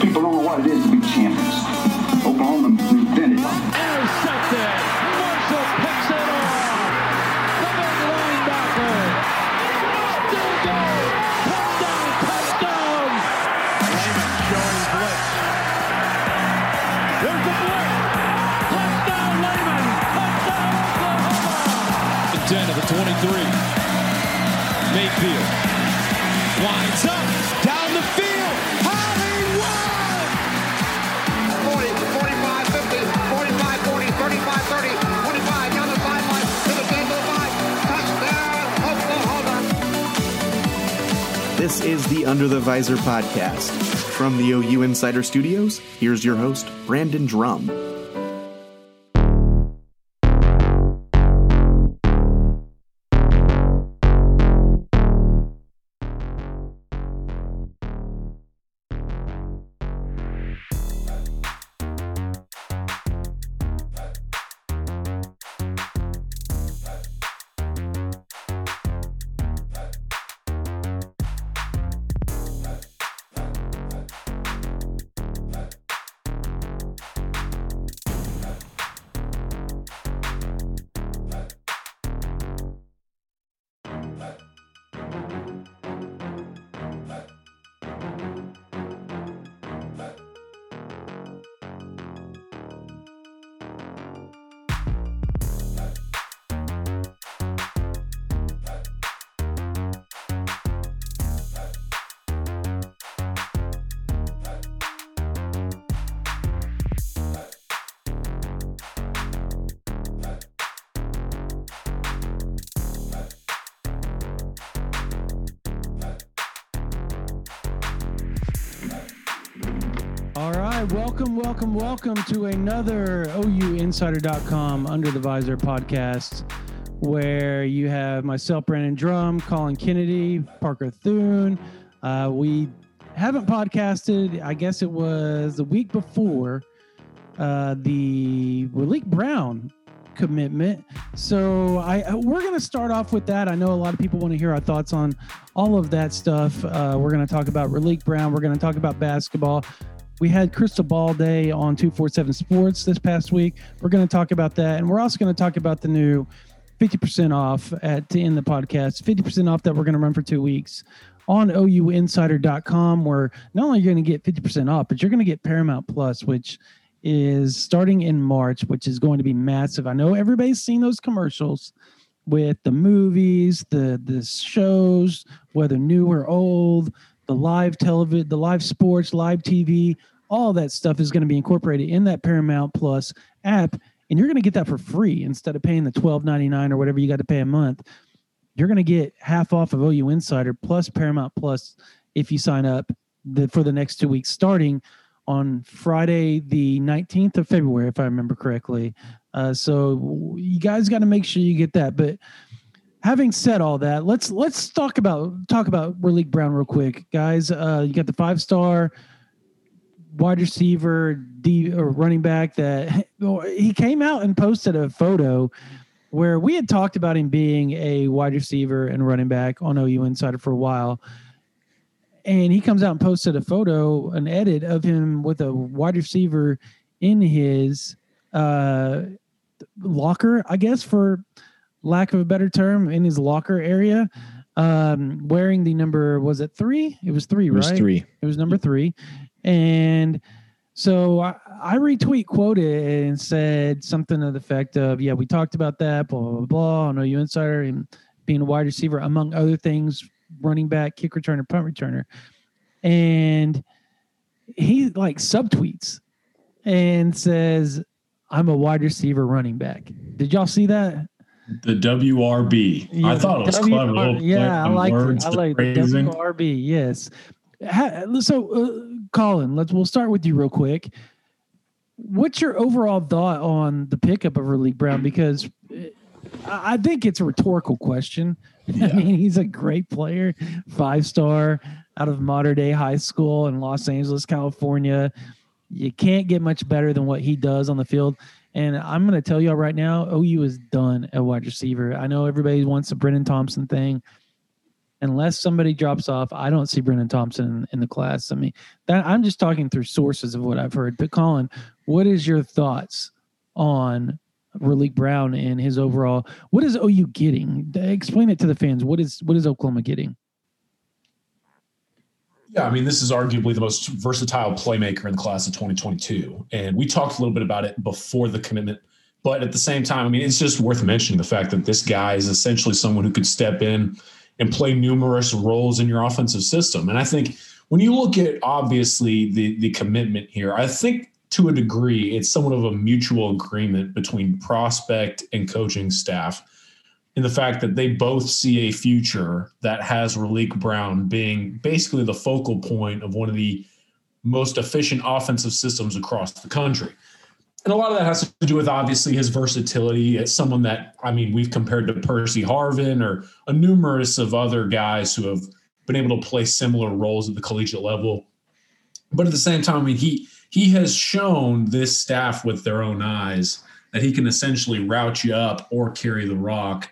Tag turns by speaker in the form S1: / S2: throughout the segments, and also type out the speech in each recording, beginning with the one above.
S1: People don't know what it is to be champions. Oklahoma invented it.
S2: Intercepted. Marshall picks it off. The big linebacker. Still goes. Touchdown. Touchdown. Lehman showing blitz. There's the blitz. Touchdown Lehman. Touchdown Oklahoma.
S3: 10 of the 23.
S4: This is the Under the Visor podcast. From the OU Insider Studios, here's your host, Brandon Drum.
S5: Welcome, welcome, welcome to another OUinsider.com Under the Visor podcast, where you have myself, Brandon Drum, Colin Kennedy, Parker Thune. Uh, we haven't podcasted, I guess it was the week before uh, the Malik Brown commitment. So I uh, we're going to start off with that. I know a lot of people want to hear our thoughts on all of that stuff. Uh, we're going to talk about Raleek Brown. We're going to talk about basketball. We had Crystal Ball Day on 247 Sports this past week. We're going to talk about that. And we're also going to talk about the new 50% off at to end the podcast. 50% off that we're going to run for two weeks on OUinsider.com, where not only you're going to get 50% off, but you're going to get Paramount Plus, which is starting in March, which is going to be massive. I know everybody's seen those commercials with the movies, the the shows, whether new or old, the live television, the live sports, live TV, all that stuff is going to be incorporated in that Paramount Plus app, and you're going to get that for free instead of paying the twelve ninety nine or whatever you got to pay a month. You're going to get half off of OU Insider plus Paramount Plus if you sign up the, for the next two weeks, starting on Friday, the 19th of February, if I remember correctly. Uh, so you guys got to make sure you get that. But having said all that, let's let's talk about talk about Raleek Brown real quick, guys. Uh, you got the five star wide receiver, D or running back that he came out and posted a photo where we had talked about him being a wide receiver and running back on OU Insider for a while. And he comes out and posted a photo, an edit of him with a wide receiver in his uh, locker, I guess, for lack of a better term, in his locker area, um, wearing the number, was it three? It was three,
S6: It was three.
S5: It was number three. And so I, I retweet quoted and said something to the effect of, yeah, we talked about that, blah, blah, blah, I know you Insider and being a wide receiver, among other things, running back, kick returner, punt returner. And he like subtweets and says, I'm a wide receiver running back. Did y'all see that?
S7: The WRB.
S5: Yeah,
S7: I thought it was
S5: W-
S7: clever.
S5: Yeah, I like
S7: words,
S5: I like the. WRB. Yes. So, uh, Colin, let's we'll start with you real quick. What's your overall thought on the pickup of Raleek Brown? Because uh, I I think it's a rhetorical question. I mean, he's a great player, five star out of Mater Dei high school in Los Angeles, California. You can't get much better than what he does on the field. And I'm going to tell y'all right now, OU is done at wide receiver. I know everybody wants the Brennan Thompson thing. unless somebody drops off, I don't see Brennan Thompson in, in the class. I mean, that I'm just talking through sources of what I've heard. But Colin, what is your thoughts on Raleek Brown and his overall? What is OU getting? Explain it to the fans. What is what is Oklahoma getting?
S7: Yeah, I mean, this is arguably the most versatile playmaker in the class of 2022. And we talked a little bit about it before the commitment. But at the same time, I mean, it's just worth mentioning the fact that this guy is essentially someone who could step in and play numerous roles in your offensive system. And I think when you look at obviously the the commitment here, I think to a degree it's somewhat of a mutual agreement between prospect and coaching staff in the fact that they both see a future that has Raleek Brown being basically the focal point of one of the most efficient offensive systems across the country. And a lot of that has to do with obviously his versatility. It's someone that, I mean, we've compared to Percy Harvin or a numerous of other guys who have been able to play similar roles at the collegiate level. But at the same time, I mean, he he has shown this staff with their own eyes that he can essentially route you up or carry the rock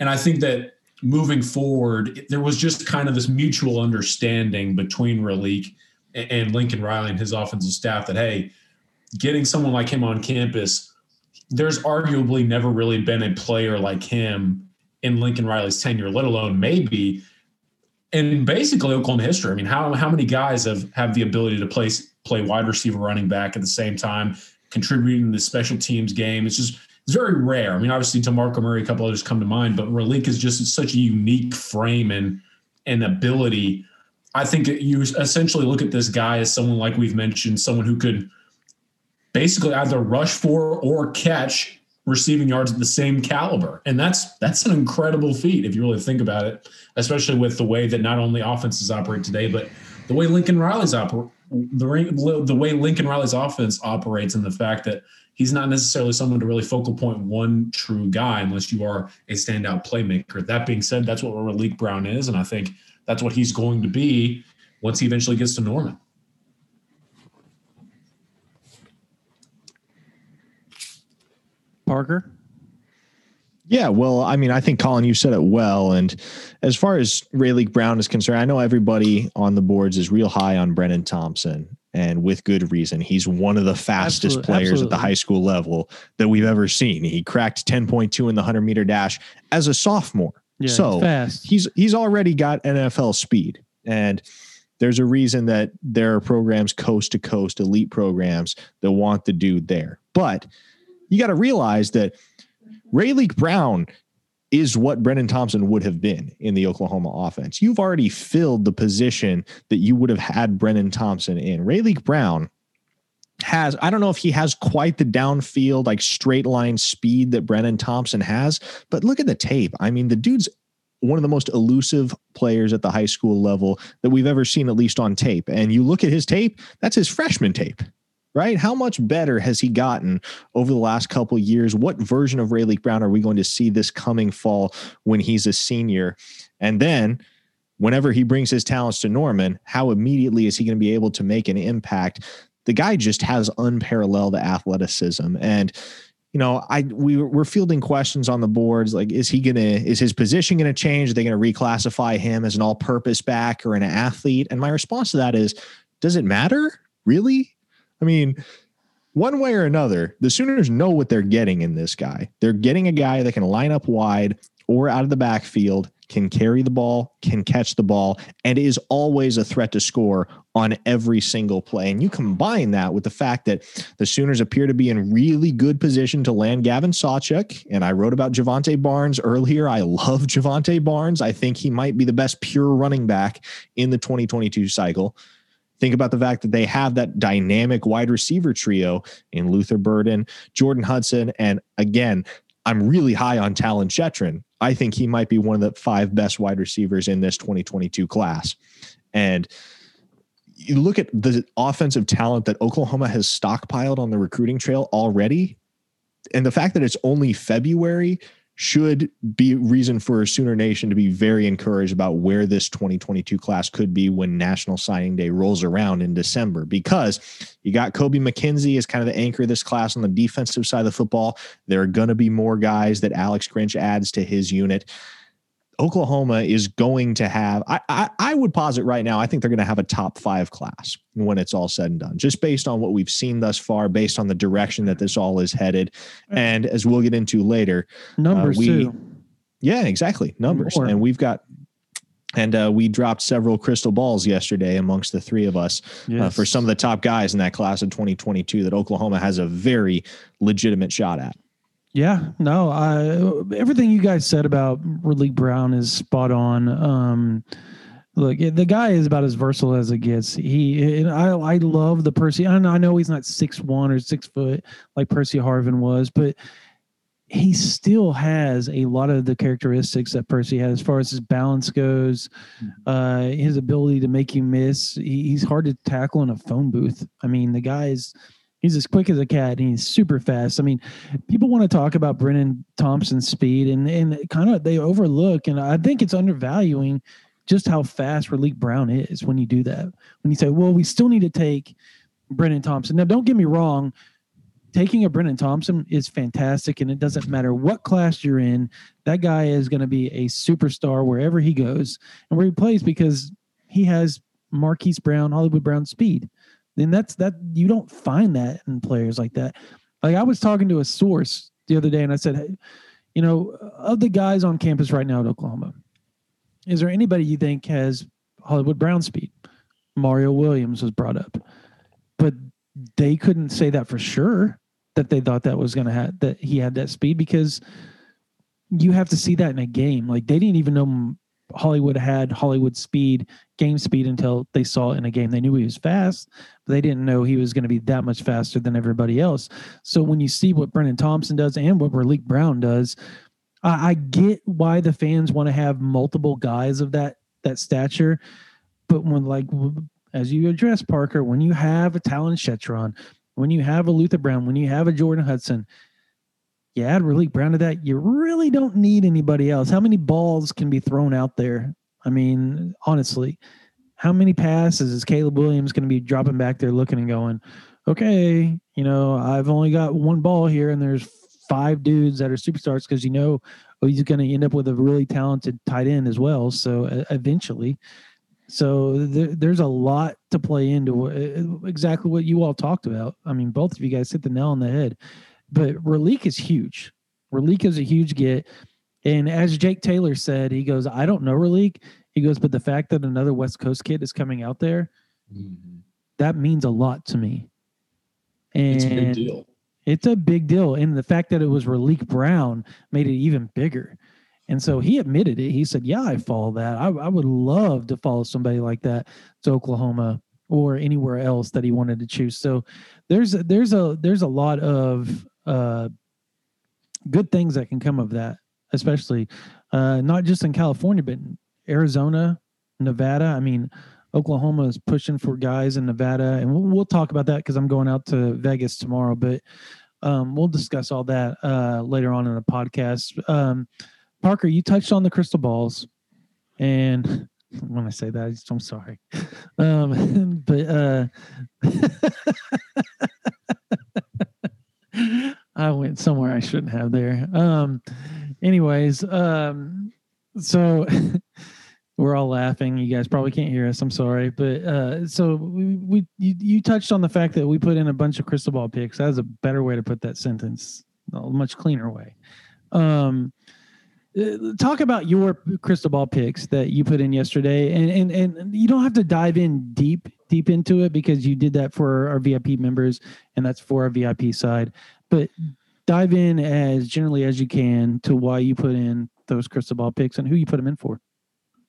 S7: and I think that moving forward, there was just kind of this mutual understanding between Raleek and Lincoln Riley and his offensive staff that, hey, getting someone like him on campus, there's arguably never really been a player like him in Lincoln Riley's tenure, let alone maybe in basically Oklahoma history. I mean, how how many guys have have the ability to play play wide receiver, running back at the same time, contributing to the special teams game? It's just it's very rare. I mean, obviously, DeMarco Murray, a couple others come to mind, but Raleek is just such a unique frame and and ability. I think you essentially look at this guy as someone like we've mentioned, someone who could basically either rush for or catch receiving yards at the same caliber, and that's that's an incredible feat if you really think about it, especially with the way that not only offenses operate today, but the way Lincoln Riley's operate the the way Lincoln Riley's offense operates, and the fact that he's not necessarily someone to really focal point one true guy unless you are a standout playmaker. That being said, that's what Raleek Brown is, and I think that's what he's going to be once he eventually gets to Norman.
S5: Parker?
S6: Yeah, well, I mean, I think Colin, you said it well. And as far as Raleek Brown is concerned, I know everybody on the boards is real high on Brennan Thompson and with good reason. He's one of the fastest absolutely, players absolutely. at the high school level that we've ever seen. He cracked 10.2 in the 100 meter dash as a sophomore. Yeah, so fast. he's he's already got NFL speed. And there's a reason that there are programs coast to coast, elite programs that want the dude there. But you got to realize that Raleek Brown is what Brennan Thompson would have been in the Oklahoma offense. You've already filled the position that you would have had Brennan Thompson in. Raleek Brown has, I don't know if he has quite the downfield, like straight line speed that Brennan Thompson has, but look at the tape. I mean, the dude's one of the most elusive players at the high school level that we've ever seen, at least on tape. And you look at his tape, that's his freshman tape right? How much better has he gotten over the last couple years? What version of Raleek Brown are we going to see this coming fall when he's a senior? And then whenever he brings his talents to Norman, how immediately is he going to be able to make an impact? The guy just has unparalleled athleticism and you know, I we we're fielding questions on the boards like, is he gonna is his position gonna change? Are they gonna reclassify him as an all-purpose back or an athlete? And my response to that is, does it matter really? I mean, one way or another, the Sooners know what they're getting in this guy. They're getting a guy that can line up wide or out of the backfield, can carry the ball, can catch the ball, and is always a threat to score on every single play. And you combine that with the fact that the Sooners appear to be in really good position to land Gavin Sawchuk. And I wrote about Jovantae Barnes earlier. I love Jovantae Barnes. I think he might be the best pure running back in the 2022 cycle. Think about the fact that they have that dynamic wide receiver trio in Luther Burden, Jordan Hudson, and again, I'm really high on Talyn Shettron. I think he might be one of the five best wide receivers in this 2022 class. And you look at the offensive talent that Oklahoma has stockpiled on the recruiting trail already, and the fact that it's only February should be reason for a Sooner Nation to be very encouraged about where this 2022 class could be when National Signing Day rolls around in December. Because you got Kobe McKenzie as kind of the anchor of this class on the defensive side of the football. There are going to be more guys that Alex Grinch adds to his unit. Oklahoma is going to have, I, I, I would posit right now, I think they're going to have a top five class when it's all said and done, just based on what we've seen thus far, based on the direction that this all is headed. And as we'll get into later,
S5: Numbers
S6: we-
S5: too.
S6: yeah, exactly. Numbers.
S5: More.
S6: And we've got, and uh, we dropped several crystal balls yesterday amongst the three of us uh, for some of the top guys in that class of 2022 that Oklahoma has a very legitimate shot at.
S5: Yeah, no, I everything you guys said about Raleek Brown is spot on. Um, look, the guy is about as versatile as it gets. He, and I, I love the Percy. I know, I know he's not six one or six foot like Percy Harvin was, but he still has a lot of the characteristics that Percy has as far as his balance goes, uh, his ability to make you miss. He, he's hard to tackle in a phone booth. I mean, the guy is he's as quick as a cat and he's super fast. I mean, people want to talk about Brennan Thompson's speed and and kind of they overlook and I think it's undervaluing just how fast Raleek Brown is when you do that. When you say, well, we still need to take Brennan Thompson. Now, don't get me wrong. Taking a Brennan Thompson is fantastic, and it doesn't matter what class you're in. That guy is going to be a superstar wherever he goes and where he plays because he has Marquise Brown, Hollywood Brown speed. Then that's that you don't find that in players like that. Like I was talking to a source the other day, and I said, hey, you know, uh, of the guys on campus right now at Oklahoma, is there anybody you think has Hollywood Brown speed? Mario Williams was brought up, but they couldn't say that for sure that they thought that was going to have that he had that speed because you have to see that in a game. Like they didn't even know Hollywood had Hollywood speed, game speed until they saw it in a game. They knew he was fast, they didn't know he was going to be that much faster than everybody else. So when you see what Brennan Thompson does and what Raleek Brown does, I, I get why the fans want to have multiple guys of that that stature. But when like as you address Parker, when you have a Talyn Shettron, when you have a Luther Brown, when you have a Jordan Hudson, you add Raleek Brown to that, you really don't need anybody else. How many balls can be thrown out there? I mean, honestly, how many passes is Caleb Williams going to be dropping back there looking and going, okay, you know, I've only got one ball here and there's five dudes that are superstars because you know he's going to end up with a really talented tight end as well. So uh, eventually, so there, there's a lot to play into uh, exactly what you all talked about. I mean, both of you guys hit the nail on the head. But Raleek is huge. Raleek is a huge get. And as Jake Taylor said, he goes, I don't know Raleek. He goes, but the fact that another West Coast kid is coming out there, that means a lot to me. And
S7: It's a big deal.
S5: it's a big deal. And the fact that it was Raleek Brown made it even bigger. And so he admitted it. He said, Yeah, I follow that. I, I would love to follow somebody like that to Oklahoma or anywhere else that he wanted to choose. So there's there's a there's a lot of uh, good things that can come of that, especially uh, not just in California, but Arizona, Nevada. I mean, Oklahoma is pushing for guys in Nevada, and we'll, we'll talk about that because I'm going out to Vegas tomorrow. But um, we'll discuss all that uh, later on in the podcast. Um, Parker, you touched on the crystal balls, and when I say that, I'm sorry, um, but uh, I went somewhere I shouldn't have there. Um, anyways, um, so we're all laughing. You guys probably can't hear us. I'm sorry, but uh, so we, we you, you touched on the fact that we put in a bunch of crystal ball picks. That's a better way to put that sentence, a much cleaner way. Um, uh, talk about your crystal ball picks that you put in yesterday, and and and you don't have to dive in deep deep into it because you did that for our VIP members, and that's for our VIP side. But dive in as generally as you can to why you put in those crystal ball picks and who you put them in for.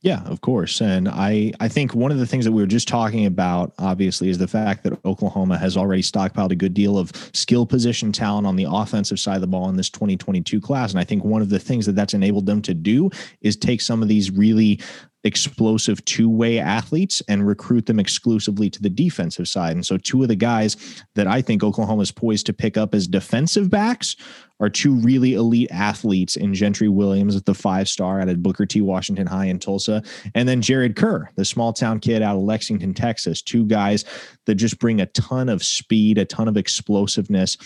S6: Yeah, of course. And I, I think one of the things that we were just talking about, obviously, is the fact that Oklahoma has already stockpiled a good deal of skill position talent on the offensive side of the ball in this 2022 class. And I think one of the things that that's enabled them to do is take some of these really explosive two-way athletes and recruit them exclusively to the defensive side. And so two of the guys that I think Oklahoma is poised to pick up as defensive backs are two really elite athletes in Gentry Williams at the five star out of Booker T. Washington High in Tulsa, and then Jared Kerr, the small town kid out of Lexington, Texas. Two guys that just bring a ton of speed, a ton of explosiveness.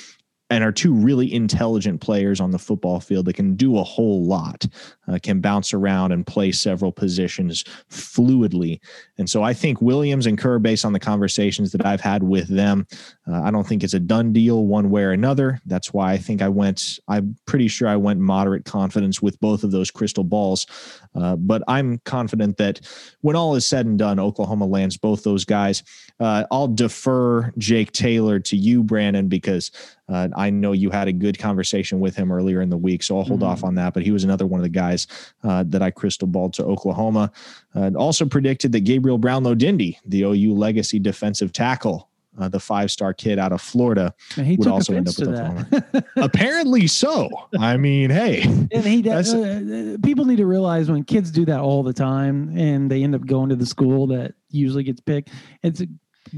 S6: And are two really intelligent players on the football field that can do a whole lot, uh, can bounce around and play several positions fluidly. And so I think Williams and Kerr, based on the conversations that I've had with them, uh, I don't think it's a done deal one way or another. That's why I think I went, I'm pretty sure I went moderate confidence with both of those crystal balls. Uh, but I'm confident that when all is said and done, Oklahoma lands both those guys. Uh, I'll defer Jake Taylor to you, Brandon, because uh, I know you had a good conversation with him earlier in the week, so I'll hold mm-hmm. off on that. But he was another one of the guys uh, that I crystal balled to Oklahoma. Uh, also predicted that Gabriel Brownlow Dindy, the OU legacy defensive tackle, uh, the five star kid out of Florida would also end up with Oklahoma. Apparently so. I mean, hey,
S5: and he does, uh, people need to realize when kids do that all the time and they end up going to the school that usually gets picked. It's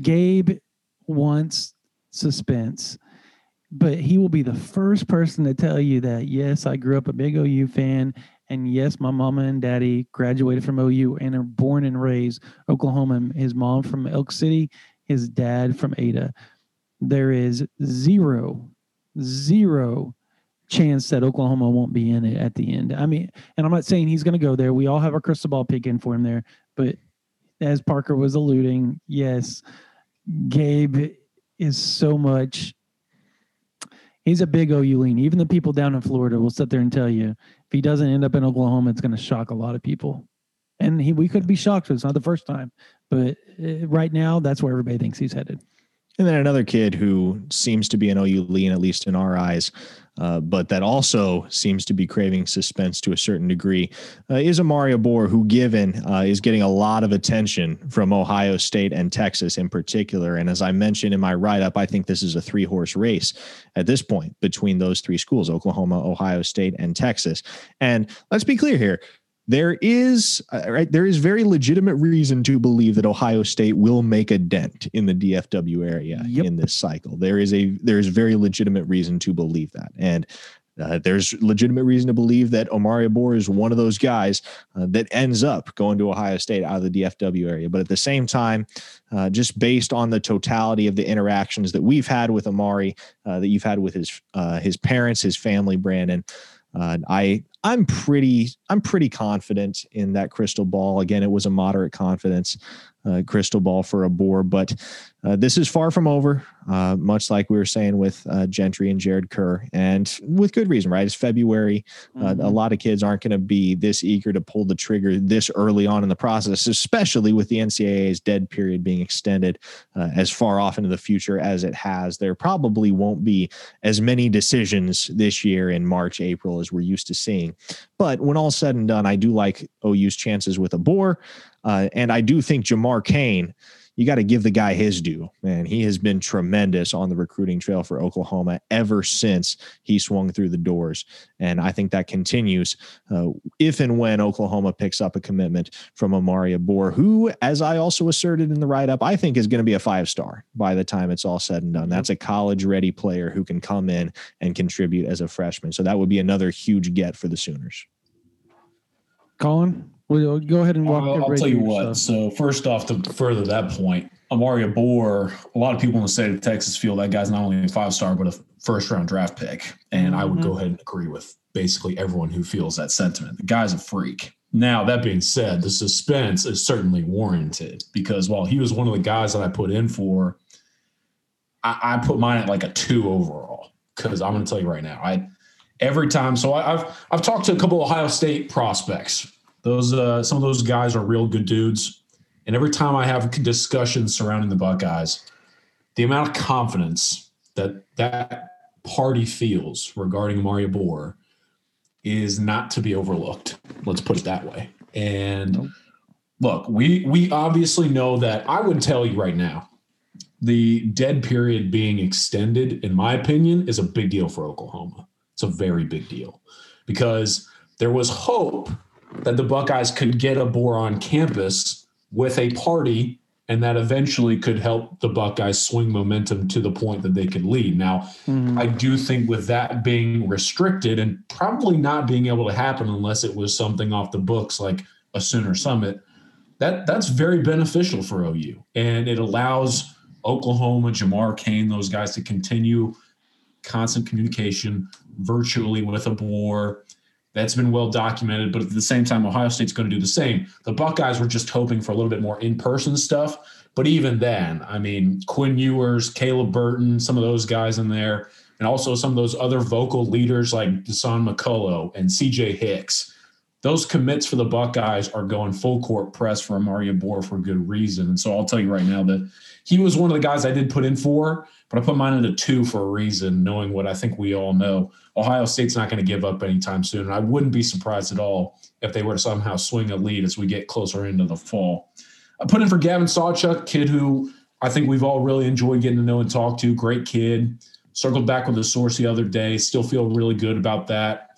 S5: Gabe wants suspense, but he will be the first person to tell you that yes, I grew up a big OU fan. And yes, my mama and daddy graduated from OU and are born and raised Oklahoma. His mom from Elk City his dad from Ada. There is zero, zero chance that Oklahoma won't be in it at the end. I mean, and I'm not saying he's going to go there. We all have our crystal ball picking for him there. But as Parker was alluding, yes, Gabe is so much. He's a big OU lean. Even the people down in Florida will sit there and tell you if he doesn't end up in Oklahoma, it's going to shock a lot of people. And he, we could be shocked. It's not the first time. But uh, right now, that's where everybody thinks he's headed.
S6: And then another kid who seems to be an OU lean, at least in our eyes, uh, but that also seems to be craving suspense to a certain degree, uh, is Amari Abor, who, given, uh, is getting a lot of attention from Ohio State and Texas in particular. And as I mentioned in my write up, I think this is a three horse race at this point between those three schools Oklahoma, Ohio State, and Texas. And let's be clear here there is uh, right there is very legitimate reason to believe that Ohio State will make a dent in the DFW area yep. in this cycle. There is a there is very legitimate reason to believe that, and uh, there's legitimate reason to believe that Omari Abor is one of those guys uh, that ends up going to Ohio State out of the DFW area. But at the same time, uh, just based on the totality of the interactions that we've had with Amari, uh, that you've had with his uh, his parents, his family, Brandon, uh, I I'm pretty I'm pretty confident in that crystal ball. Again, it was a moderate confidence uh, crystal ball for Abor, but uh, this is far from over. Uh, much like we were saying with uh, Gentry and Jared Kerr, and with good reason, right? It's February. Uh, mm-hmm. A lot of kids aren't going to be this eager to pull the trigger this early on in the process, especially with the NCAA's dead period being extended uh, as far off into the future as it has. There probably won't be as many decisions this year in March, April as we're used to seeing. But when all said and done, I do like OU's chances with Abor. Uh, and I do think Jamar Cain, you got to give the guy his due, man. He has been tremendous on the recruiting trail for Oklahoma ever since he swung through the doors. And I think that continues uh, if and when Oklahoma picks up a commitment from Amari Abor, who, as I also asserted in the write up, I think is going to be a five star by the time it's all said and done. That's a college ready player who can come in and contribute as a freshman. So that would be another huge get for the Sooners.
S5: Colin? Well, go ahead and walk.
S7: I'll, I'll tell you what. So first off, to further that point, Amari Abor, a lot of people in the state of Texas feel that guy's not only a five star but a first round draft pick, and mm-hmm. I would go mm-hmm. ahead and agree with basically everyone who feels that sentiment. The guy's a freak. Now that being said, the suspense is certainly warranted because while he was one of the guys that I put in for, I, I put mine at like a two overall because I'm going to tell you right now, I every time. So I, I've I've talked to a couple Ohio State prospects those uh, some of those guys are real good dudes. And every time I have discussions surrounding the Buckeyes, the amount of confidence that that party feels regarding Omari Abor is not to be overlooked. Let's put it that way. And look, we we obviously know that I would tell you right now, the dead period being extended, in my opinion, is a big deal for Oklahoma. It's a very big deal because there was hope that the Buckeyes could get Abor on campus with a party and that eventually could help the Buckeyes swing momentum to the point that they could lead. Now, mm-hmm. I do think with that being restricted and probably not being able to happen unless it was something off the books like a Sooner Summit, that that's very beneficial for OU, and it allows Oklahoma, Jamar Cain, those guys to continue constant communication virtually with Abor. That's been well documented, but at the same time, Ohio State's going to do the same. The Buckeyes were just hoping for a little bit more in person stuff. But even then, I mean, Quinn Ewers, Caleb Burton, some of those guys in there, and also some of those other vocal leaders like Dasan McCullough and CJ Hicks. Those commits for the Buckeyes are going full court press for Amari Abor for good reason. And so I'll tell you right now that he was one of the guys I did put in for, but I put mine at a two for a reason, knowing what I think we all know. Ohio State's not going to give up anytime soon. And I wouldn't be surprised at all if they were to somehow swing a lead as we get closer into the fall. I put in for Gavin Sawchuk, kid who I think we've all really enjoyed getting to know and talk to. Great kid. Circled back with a source the other day. Still feel really good about that.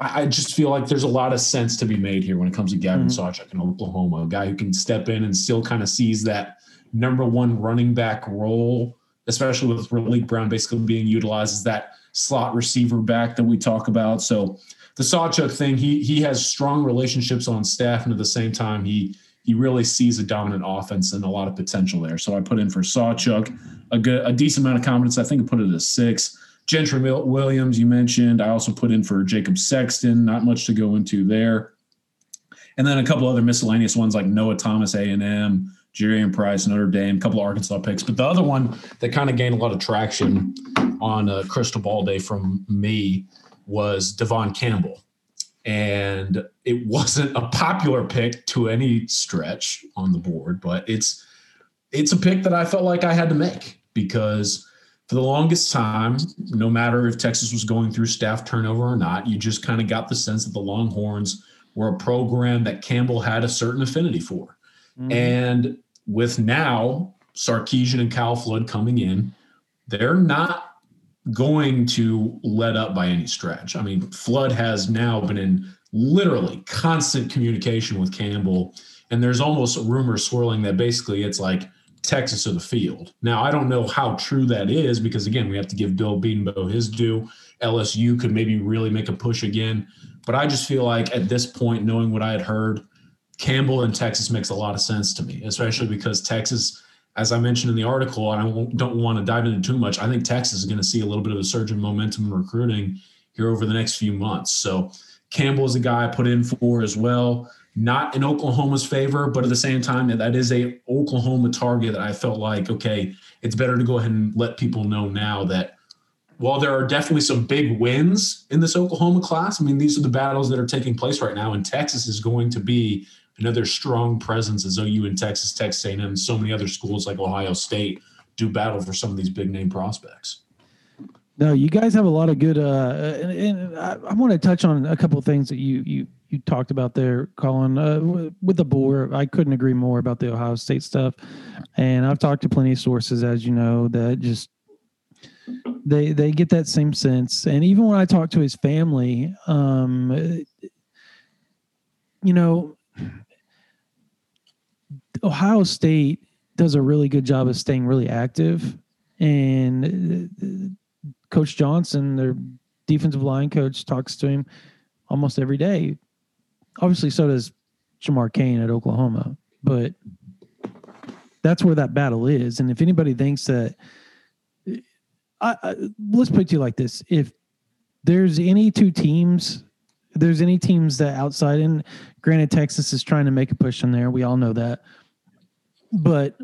S7: I, I just feel like there's a lot of sense to be made here when it comes to Gavin mm-hmm. Sawchuk in Oklahoma, a guy who can step in and still kind of sees that number one running back role, especially with Raleek Brown basically being utilized as that slot receiver back that we talk about. So the Sawchuk thing, he he has strong relationships on staff, and at the same time, he he really sees a dominant offense and a lot of potential there. So I put in for Sawchuk a good a decent amount of confidence. I think I put it at six. Gentry Williams, you mentioned. I also put in for Jacob Sexton. Not much to go into there. And then a couple other miscellaneous ones like Noah Thomas, A and M, Jadarian Price, Notre Dame, a couple of Arkansas picks. But the other one that kind of gained a lot of traction on a crystal ball day from me was Devon Campbell. And it wasn't a popular pick to any stretch on the board, but it's it's a pick that I felt like I had to make because for the longest time, no matter if Texas was going through staff turnover or not, you just kind of got the sense that the Longhorns were a program that Campbell had a certain affinity for. Mm-hmm. And with now Sarkisian and Kyle Flood coming in, they're not going to let up by any stretch. I mean, Flood has now been in literally constant communication with Campbell, and there's almost rumors swirling that basically it's like Texas or the field. Now, I don't know how true that is because again, we have to give Bill Bedenbaugh his due. LSU could maybe really make a push again, but I just feel like at this point, knowing what I had heard, Campbell and Texas makes a lot of sense to me, especially because Texas, as I mentioned in the article, and I don't want to dive into too much, I think Texas is going to see a little bit of a surge in momentum in recruiting here over the next few months. So Campbell is a guy I put in for as well. Not in Oklahoma's favor, but at the same time, that is a Oklahoma target that I felt like, okay, it's better to go ahead and let people know now that while there are definitely some big wins in this Oklahoma class, I mean, these are the battles that are taking place right now, and Texas is going to be another strong presence as OU and Texas, Texas A&M, and so many other schools like Ohio State do battle for some of these big name prospects.
S5: No, you guys have a lot of good. Uh, and, and I, I, want to touch on a couple things that you you you talked about there, Colin. Uh, with the Abor, I couldn't agree more about the Ohio State stuff. And I've talked to plenty of sources, as you know, that just they they get that same sense. And even when I talk to his family, um, you know, Ohio State does a really good job of staying really active, and uh, Coach Johnson, their defensive line coach, talks to him almost every day. Obviously, so does Jamar Cain at Oklahoma, but that's where that battle is. And if anybody thinks that, I, I, let's put it to you like this: if there's any two teams, there's any teams that outside, and granted, Texas is trying to make a push in there. We all know that but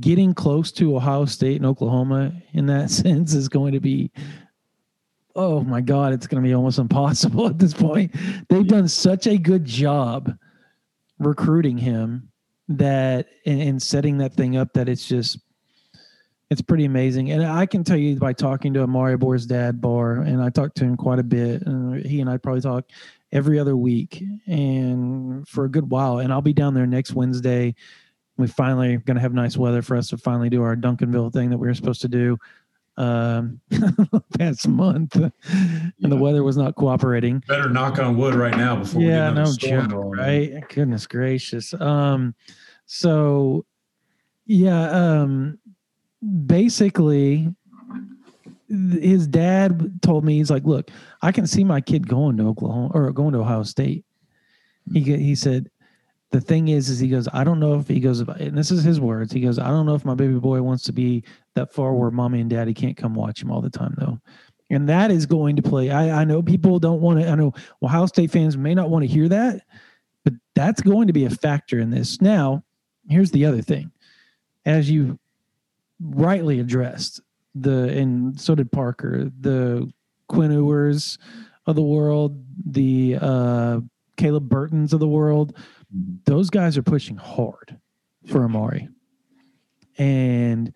S5: getting close to Ohio State and Oklahoma in that sense is going to be oh my god it's going to be almost impossible at this point. They've done such a good job recruiting him that and, and setting that thing up that it's just it's pretty amazing. And i can tell you by talking to Amari Abor's dad bar and i talked to him quite a bit and he and i probably talk every other week and for a good while. And I'll be down there next Wednesday. We finally going to have nice weather for us to finally do our Duncanville thing that we were supposed to do um past month and yeah. the weather was not cooperating
S7: better knock on wood right now before
S5: yeah no joke, right goodness gracious um so yeah um basically his dad told me he's like, look, I can see my kid going to Oklahoma or going to Ohio State. He hmm. he said, The thing is, is he goes, I don't know if he goes, and this is his words. He goes, I don't know if my baby boy wants to be that far where mommy and daddy can't come watch him all the time, though. And that is going to play. I, I know people don't want to, I know Ohio State fans may not want to hear that, but that's going to be a factor in this. Now, here's the other thing. As you rightly addressed, the, and so did Parker, the Quinn Ewers of the world, the uh, Caleb Burtons of the world, those guys are pushing hard for Amari. And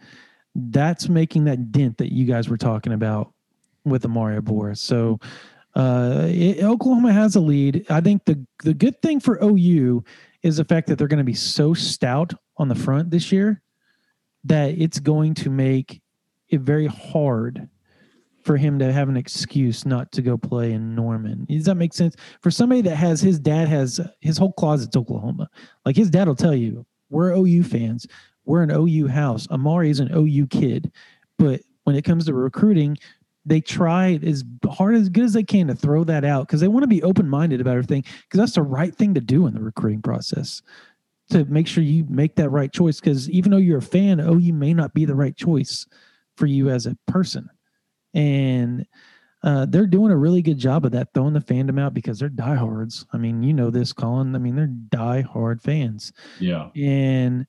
S5: that's making that dent that you guys were talking about with Amari Abor. So uh, it, Oklahoma has a lead. I think the the good thing for OU is the fact that they're going to be so stout on the front this year that it's going to make it very hard for him to have an excuse not to go play in Norman. Does that make sense? For somebody that has his dad has his whole closet's Oklahoma. Like his dad will tell you, we're OU fans. We're an OU house. Amari is an OU kid. But when it comes to recruiting, they try as hard as good as they can to throw that out because they want to be open minded about everything because that's the right thing to do in the recruiting process to make sure you make that right choice. Because even though you're a fan, OU may not be the right choice for you as a person and uh, they're doing a really good job of that, throwing the fandom out because they're diehards. I mean, you know this, Colin. I mean, they're diehard fans.
S7: Yeah.
S5: And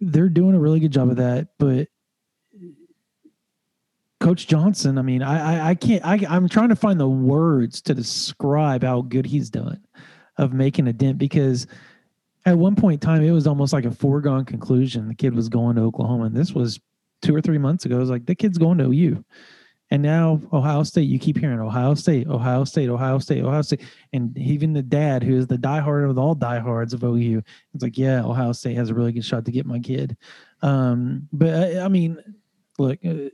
S5: they're doing a really good job of that. But Coach Johnson, I mean, I I, I can't I I'm trying to find the words to describe how good he's done of making a dent because at one point in time it was almost like a foregone conclusion the kid was going to Oklahoma. And this was two or three months ago. It was like the kid's going to OU. And now Ohio State, you keep hearing Ohio State, Ohio State, Ohio State, Ohio State. And even the dad, who is the diehard of all diehards of OU, it's like, yeah, Ohio State has a really good shot to get my kid. Um, but I, I mean, look, uh,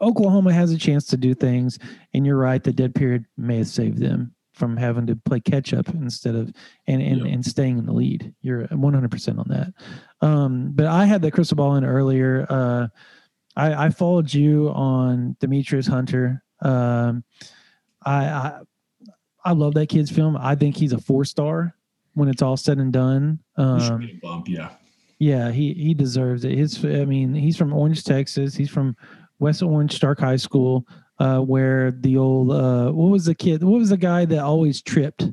S5: Oklahoma has a chance to do things. And you're right, the dead period may have saved them from having to play catch up instead of and and, and staying in the lead. You're 100% on that. Um, but I had the crystal ball in earlier. Uh, I, I followed you on Demetrius Hunter. Um, I, I I love that kid's film. I think he's a four star when it's all said and done. Um,
S7: bump, yeah.
S5: yeah, he he deserves it. His, I mean, he's from Orange, Texas. He's from West Orange Stark High School, uh, where the old uh, what was the kid? What was the guy that always tripped?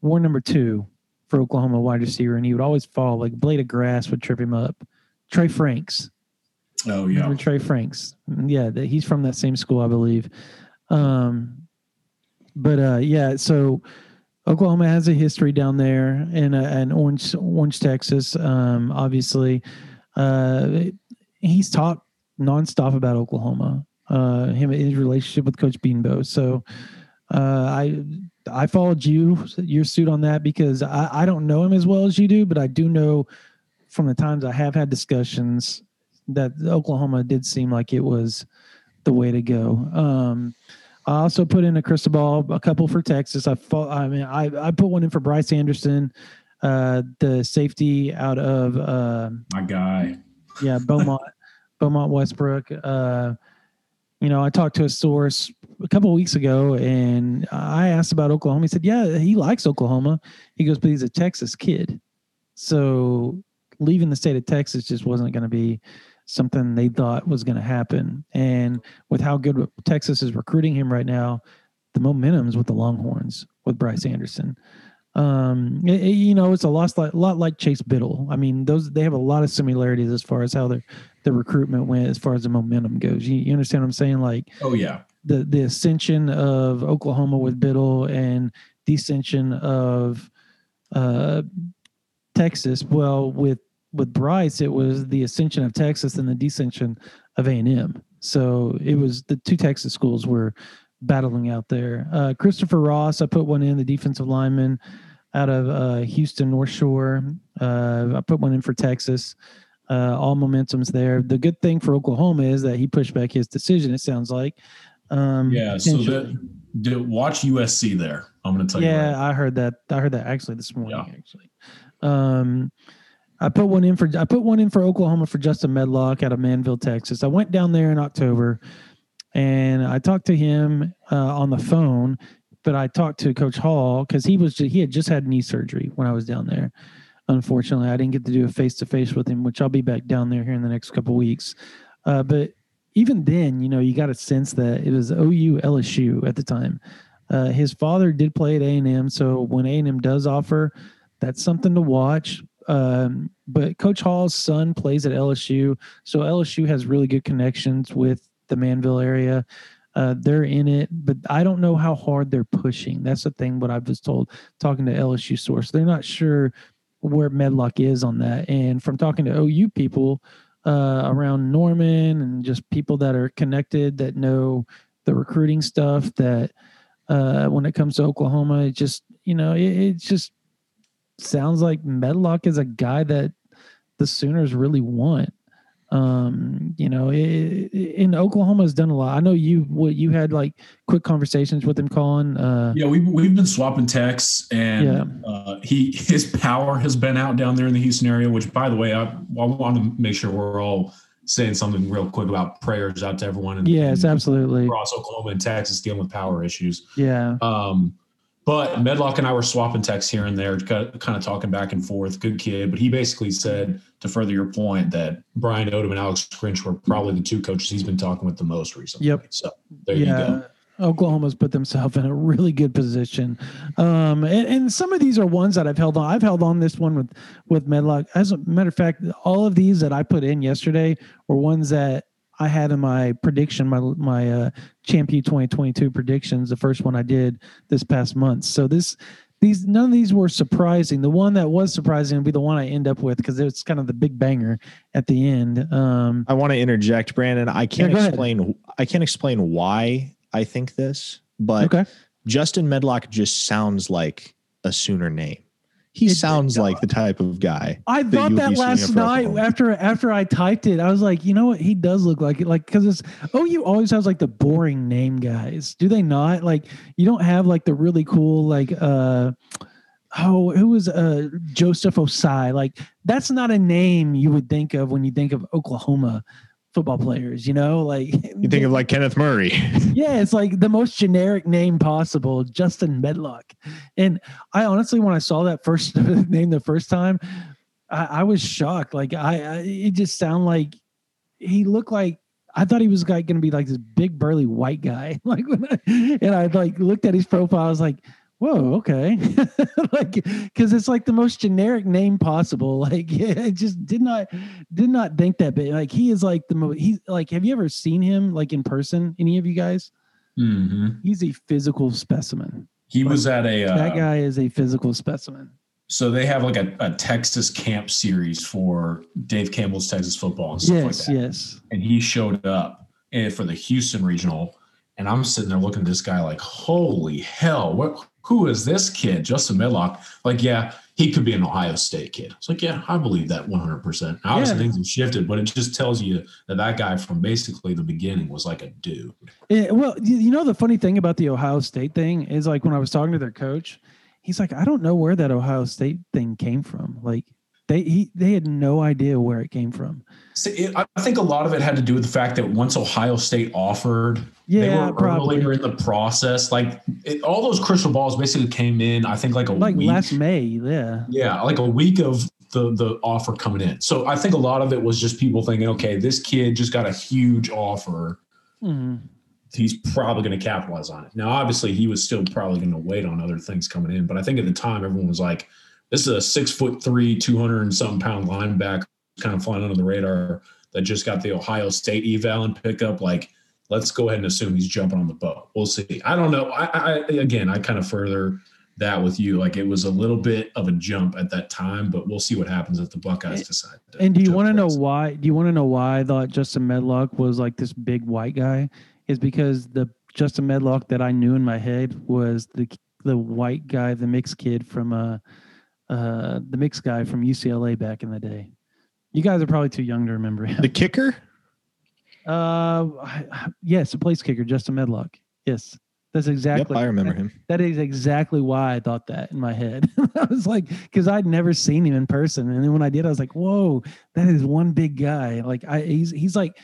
S5: War number two for Oklahoma wide receiver, and he would always fall like a blade of grass would trip him up. Trey Franks.
S7: Oh
S5: Remember
S7: yeah.
S5: Trey Franks? Yeah, he's from that same school, I believe. Um, but uh, yeah, so Oklahoma has a history down there in uh, in Orange, Orange, Texas. Um, obviously, uh, he's talked nonstop about Oklahoma. Uh, him his relationship with Coach Bedenbaugh. So uh, I I followed you your suit on that because I, I don't know him as well as you do, but I do know from the times I have had discussions that Oklahoma did seem like it was the way to go. Um, I also put in a crystal ball, a couple for Texas. I fought, I mean, I, I put one in for Bryce Anderson, uh, the safety out of, uh,
S7: My guy.
S5: yeah, Beaumont, Beaumont Westbrook. Uh, you know, I talked to a source a couple of weeks ago and I asked about Oklahoma. He said, yeah, he likes Oklahoma. He goes, but he's a Texas kid. So leaving the state of Texas just wasn't going to be something they thought was going to happen. And with how good Texas is recruiting him right now, the momentum's with the Longhorns with Bryce Anderson. Um, it- it- you know, it's a lot like, lot like Chase Biddle. I mean, those they have a lot of similarities as far as how their the recruitment went, as far as the momentum goes. You, you understand what I'm saying? Like
S7: Oh yeah.
S5: the the ascension of Oklahoma with Biddle and descension of uh, Texas. Well, with with Bryce, it was the ascension of Texas and the descension of A and M. So it was the two Texas schools were battling out there. Uh, Christopher Ross, I put one in the defensive lineman out of uh, Houston North Shore. Uh, I put one in for Texas. Uh, all momentum's there. The good thing for Oklahoma is that he pushed back his decision. It sounds like. Um,
S7: Yeah. So that did watch USC there. I'm gonna tell you.
S5: yeah,
S7: right.
S5: I heard that. I heard that actually this morning.
S7: Yeah.
S5: Actually, um, I put one in for I put one in for Oklahoma for Justin Medlock out of Manvel, Texas. I went down there in October, and I talked to him uh, on the phone. but I talked to Coach Hall because he was he had just had knee surgery when I was down there. Unfortunately, I didn't get to do a face to face with him, which I'll be back down there here in the next couple weeks. Uh, but even then, you know, you got a sense that it was OU LSU at the time. Uh, his father did play at A and M, so when A and M does offer, that's something to watch. Um, but Coach Hall's son plays at LSU, so LSU has really good connections with the Manvel area. Uh, they're in it, but I don't know how hard they're pushing. That's the thing. What I was told talking to LSU source, they're not sure where Medlock is on that. And from talking to OU people uh, around Norman and just people that are connected that know the recruiting stuff, that uh, when it comes to Oklahoma, it just you know it, it just sounds like Medlock is a guy that the Sooners really want. Um, you know, in Oklahoma has done a lot. I know you what you had like quick conversations with him, Colin. Uh,
S7: Yeah, we've we've been swapping texts, and
S5: Yeah.
S7: uh, he his power has been out down there in the Houston area. Which, by the way, I, I want to make sure we're all saying something real quick about prayers out to everyone. in-
S5: yes, absolutely.
S7: across Oklahoma and Texas dealing with power issues.
S5: Yeah,
S7: Um, but Medlock and I were swapping texts here and there, kind of talking back and forth. Good kid, but he basically said, to further your point, that Brian Odom and Alex Grinch were probably the two coaches he's been talking with the most recently.
S5: Yep.
S7: So there you go.
S5: Oklahoma's put themselves in a really good position, um, and, and some of these are ones that I've held on. I've held on this one with with Medlock. As a matter of fact, all of these that I put in yesterday were ones that I had in my prediction, my my uh, Champion 2022 predictions. The first one I did this past month. So this these none of these were surprising. The one that was surprising would be the one I end up with because it's kind of the big banger at the end. Um,
S6: I want to interject, Brandon. I can't
S5: ahead.
S6: explain. I can't explain why I think this, but
S5: okay.
S6: Justin Medlock just sounds like a Sooner name. He
S5: It-
S6: sounds like the type of guy.
S5: I
S6: that
S5: thought that last night after after I typed it. I was like, you know what? He does look like it. Like because it's oh, you always has like the boring name guys. Do they not? Like you don't have like the really cool like uh oh who was uh Joseph Ossai. Like that's not a name you would think of when you think of Oklahoma football players. You know, like
S6: You think of like Kenneth Murray.
S5: yeah, it's like the most generic name possible, Justin Medlock. And I honestly, when I saw that first name the first time, I, I was shocked. Like I, I, it just sounded like he looked like I thought he was like going to be like this big burly white guy. Like when I, and I like looked at his profile, I was like, whoa, okay, like because it's like the most generic name possible. Like yeah, it just did not did not think that big. Like he is like the most. He's like, have you ever seen him like in person? Any of you guys?
S7: hmm
S5: He's a physical specimen.
S7: He was at a uh,
S5: that guy is a physical specimen.
S7: so they have like a, a Texas camp series for Dave Campbell's Texas football and stuff
S5: Yes,
S7: like that.
S5: yes.
S7: and he showed up eh, for the Houston regional, and I'm sitting there looking at this guy like, holy hell, what? Who is this kid, Justin Medlock? Like, yeah, he could be an Ohio State kid. It's like, yeah, I believe that 100. percent Obviously,
S5: Yeah.
S7: things have shifted, but it just tells you that that guy from basically the beginning was like a dude.
S5: Yeah, well, you know the funny thing about the Ohio State thing is like when I was talking to their coach, he's like, I don't know where that Ohio State thing came from. Like they he, they had no idea where it came from.
S7: So it, I think a lot of it had to do with the fact that once Ohio State offered, they were
S5: probably.
S7: earlier in the process. Like it, all those crystal balls basically came in. I think like a
S5: Like
S7: week.
S5: last May, yeah.
S7: Yeah, like a week of the the offer coming in. So I think a lot of it was just people thinking, okay, this kid just got a huge offer.
S5: Mhm.
S7: He's probably going to capitalize on it. Now, obviously, he was still probably going to wait on other things coming in. But I think at the time, everyone was like, this is a six foot three, 200 and something pound linebacker kind of flying under the radar that just got the Ohio State eval and pickup. Like, let's go ahead and assume he's jumping on the boat. We'll see. I don't know. I, I again, I kind of further that with you. Like it was a little bit of a jump at that time, but we'll see what happens if the Buckeyes decide. to
S5: And do you want to know why? Do you want to know why I thought Justin Medlock was like this big white guy? Is because the Justin Medlock that I knew in my head was the the white guy, the mixed kid from uh uh the mixed guy from UCLA back in the day. You guys are probably too young to remember him.
S6: The kicker?
S5: Uh, yes, the place kicker, Justin Medlock. Yes, that's exactly.
S6: Yep, I remember him.
S5: That is exactly why I thought that in my head. I was like, because I'd never seen him in person, and then when I did, I was like, "Whoa, that is one big guy." Like, I he's he's like,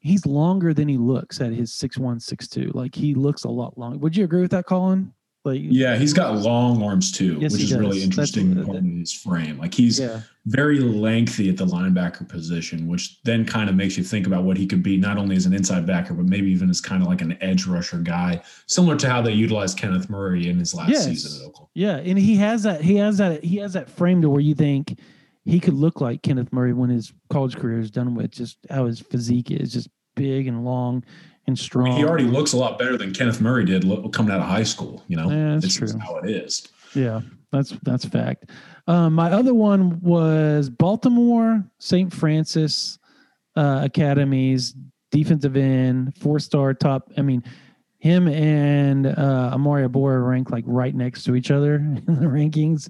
S5: he's longer than he looks at his six one, six two. Like he looks a lot longer. Would you agree with that, Colin? Like
S7: Yeah, he's got long arms too,
S5: Yes,
S7: which is really interesting
S5: That's-
S7: part of his frame. Like he's
S5: yeah.
S7: very lengthy at the linebacker position, which then kind of makes you think about what he could be not only as an inside backer, but maybe even as kind of like an edge rusher guy, similar to how they utilized Kenneth Murray in his last
S5: Yes.
S7: season at Oklahoma.
S5: Yeah, and he has that. He has that. He has that frame to where you think he could look like Kenneth Murray when his college career is done with. Just how his physique is, just big and long and strong.
S7: he already looks a lot better than Kenneth Murray did coming out of high school. You know,
S5: Yeah, that's
S7: it's
S5: true.
S7: how it is.
S5: Yeah, that's that's fact. Um, my other one was Baltimore St. Frances uh, Academies defensive end, four star top. I mean, him and uh, Omari Abor rank like right next to each other in the rankings.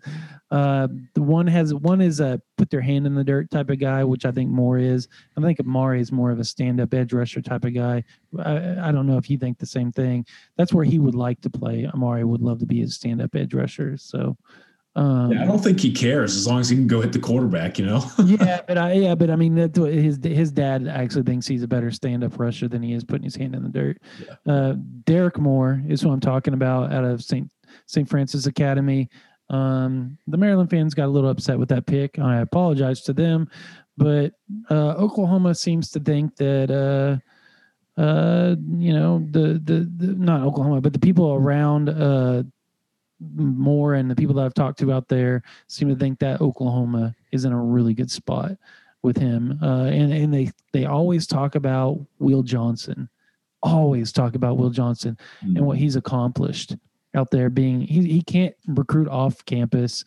S5: Uh, the one has one is a put their hand in the dirt type of guy, which I think Moore is. I think Omari is more of a stand up edge rusher type of guy. I, I don't know if you think the same thing. That's where he would like to play. Omari would love to be a stand up edge rusher. So, um,
S7: Yeah, I don't think he cares as long as he can go hit the quarterback. You know,
S5: yeah, but I yeah, but I mean that's what his his dad actually thinks he's a better stand up rusher than he is putting his hand in the dirt. Uh, Derrick Moore is who I'm talking about out of St. St. Frances Academy. Um, the Maryland fans got a little upset with that pick. I apologize to them, but uh, Oklahoma seems to think that uh, uh, you know the, the the not Oklahoma, but the people around uh, Moore and the people that I've talked to out there seem to think that Oklahoma is in a really good spot with him. Uh, and and they they always talk about Will Johnson, always talk about Will Johnson and what he's accomplished out there. Being he he can't recruit off campus,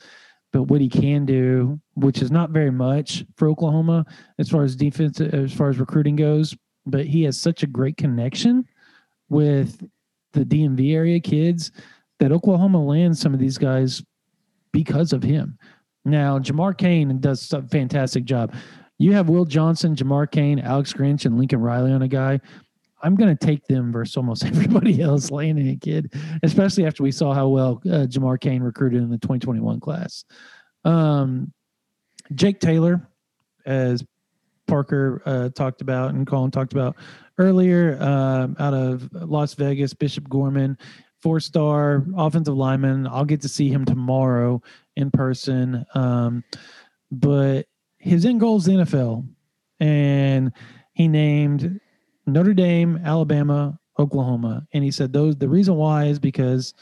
S5: but what he can do, which is not very much for Oklahoma as far as defense as far as recruiting goes, but he has such a great connection with the DMV area kids that Oklahoma lands some of these guys because of him. Now, Jamar Cain does a fantastic job. You have Will Johnson, Jamar Cain, Alex Grinch, and Lincoln Riley on a guy. I'm going to take them versus almost everybody else landing a kid, especially after we saw how well uh, Jamar Cain recruited in the 2021 class. Um, Jake Taylor, as Parker uh, talked about and Colin talked about earlier, um, out of Las Vegas, Bishop Gorman, four star offensive lineman. I'll get to see him tomorrow in person. Um, but his end goal is the NFL. And he named Notre Dame, Alabama, Oklahoma. And he said those the reason why is because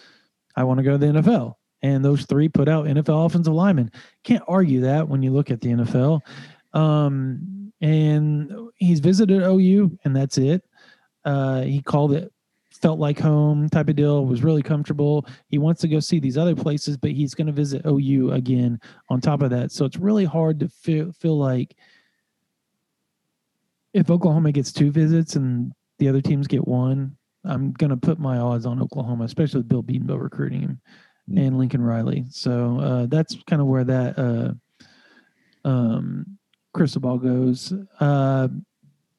S5: I want to go to the NFL. And those three put out NFL offensive linemen. Can't argue that when you look at the NFL. Um, and he's visited OU, and that's it. Uh, he called it felt like home type of deal, was really comfortable. He wants to go see these other places, but he's going to visit OU again on top of that. So it's really hard to feel feel like if Oklahoma gets two visits and the other teams get one, I'm going to put my odds on Oklahoma, especially with Bill Bedenbaugh recruiting him and Lincoln Riley. So uh, that's kind of where that uh, um, crystal ball goes. Uh,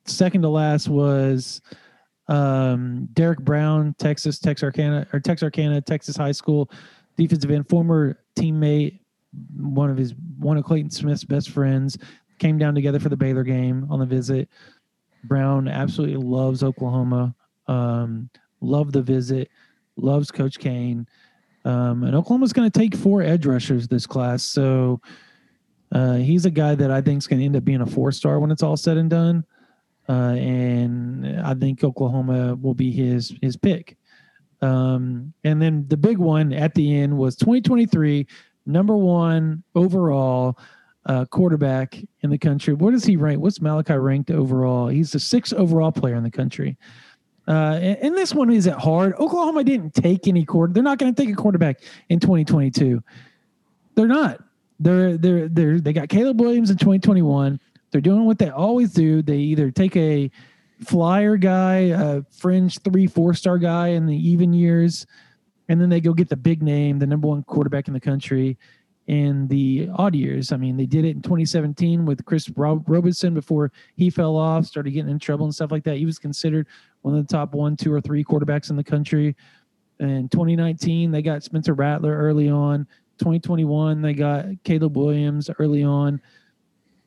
S5: second to last was um, Derek Brown, Texas Texarkana or Texarkana, Texas High School defensive end, former teammate, one of his one of Clayton Smith's best friends, came down together for the Baylor game on the visit. Brown absolutely loves Oklahoma, um, loved the visit, loves Coach Cain, um, and Oklahoma's going to take four edge rushers this class. So uh, he's a guy that I think is going to end up being a four star when it's all said and done. Uh, and I think Oklahoma will be his his pick. Um, and then the big one at the end was 2023 number one overall uh, quarterback in the country. What does he rank? What's Malachi ranked overall? He's the sixth overall player in the country. Uh, and, and this one isn't hard. Oklahoma didn't take any quarter. They're not going to take a quarterback in 2022. They're not. They're they're they're they got Caleb Williams in 2021. They're doing what they always do. They either take a flyer guy, a fringe three, four star guy in the even years, and then they go get the big name, the number one quarterback in the country in the odd years. I mean, they did it in 2017 with Chris Rob- Robertson before he fell off, started getting in trouble and stuff like that. He was considered one of the top one, two, or three quarterbacks in the country. In 2019, they got Spencer Rattler early on. 2021, they got Caleb Williams early on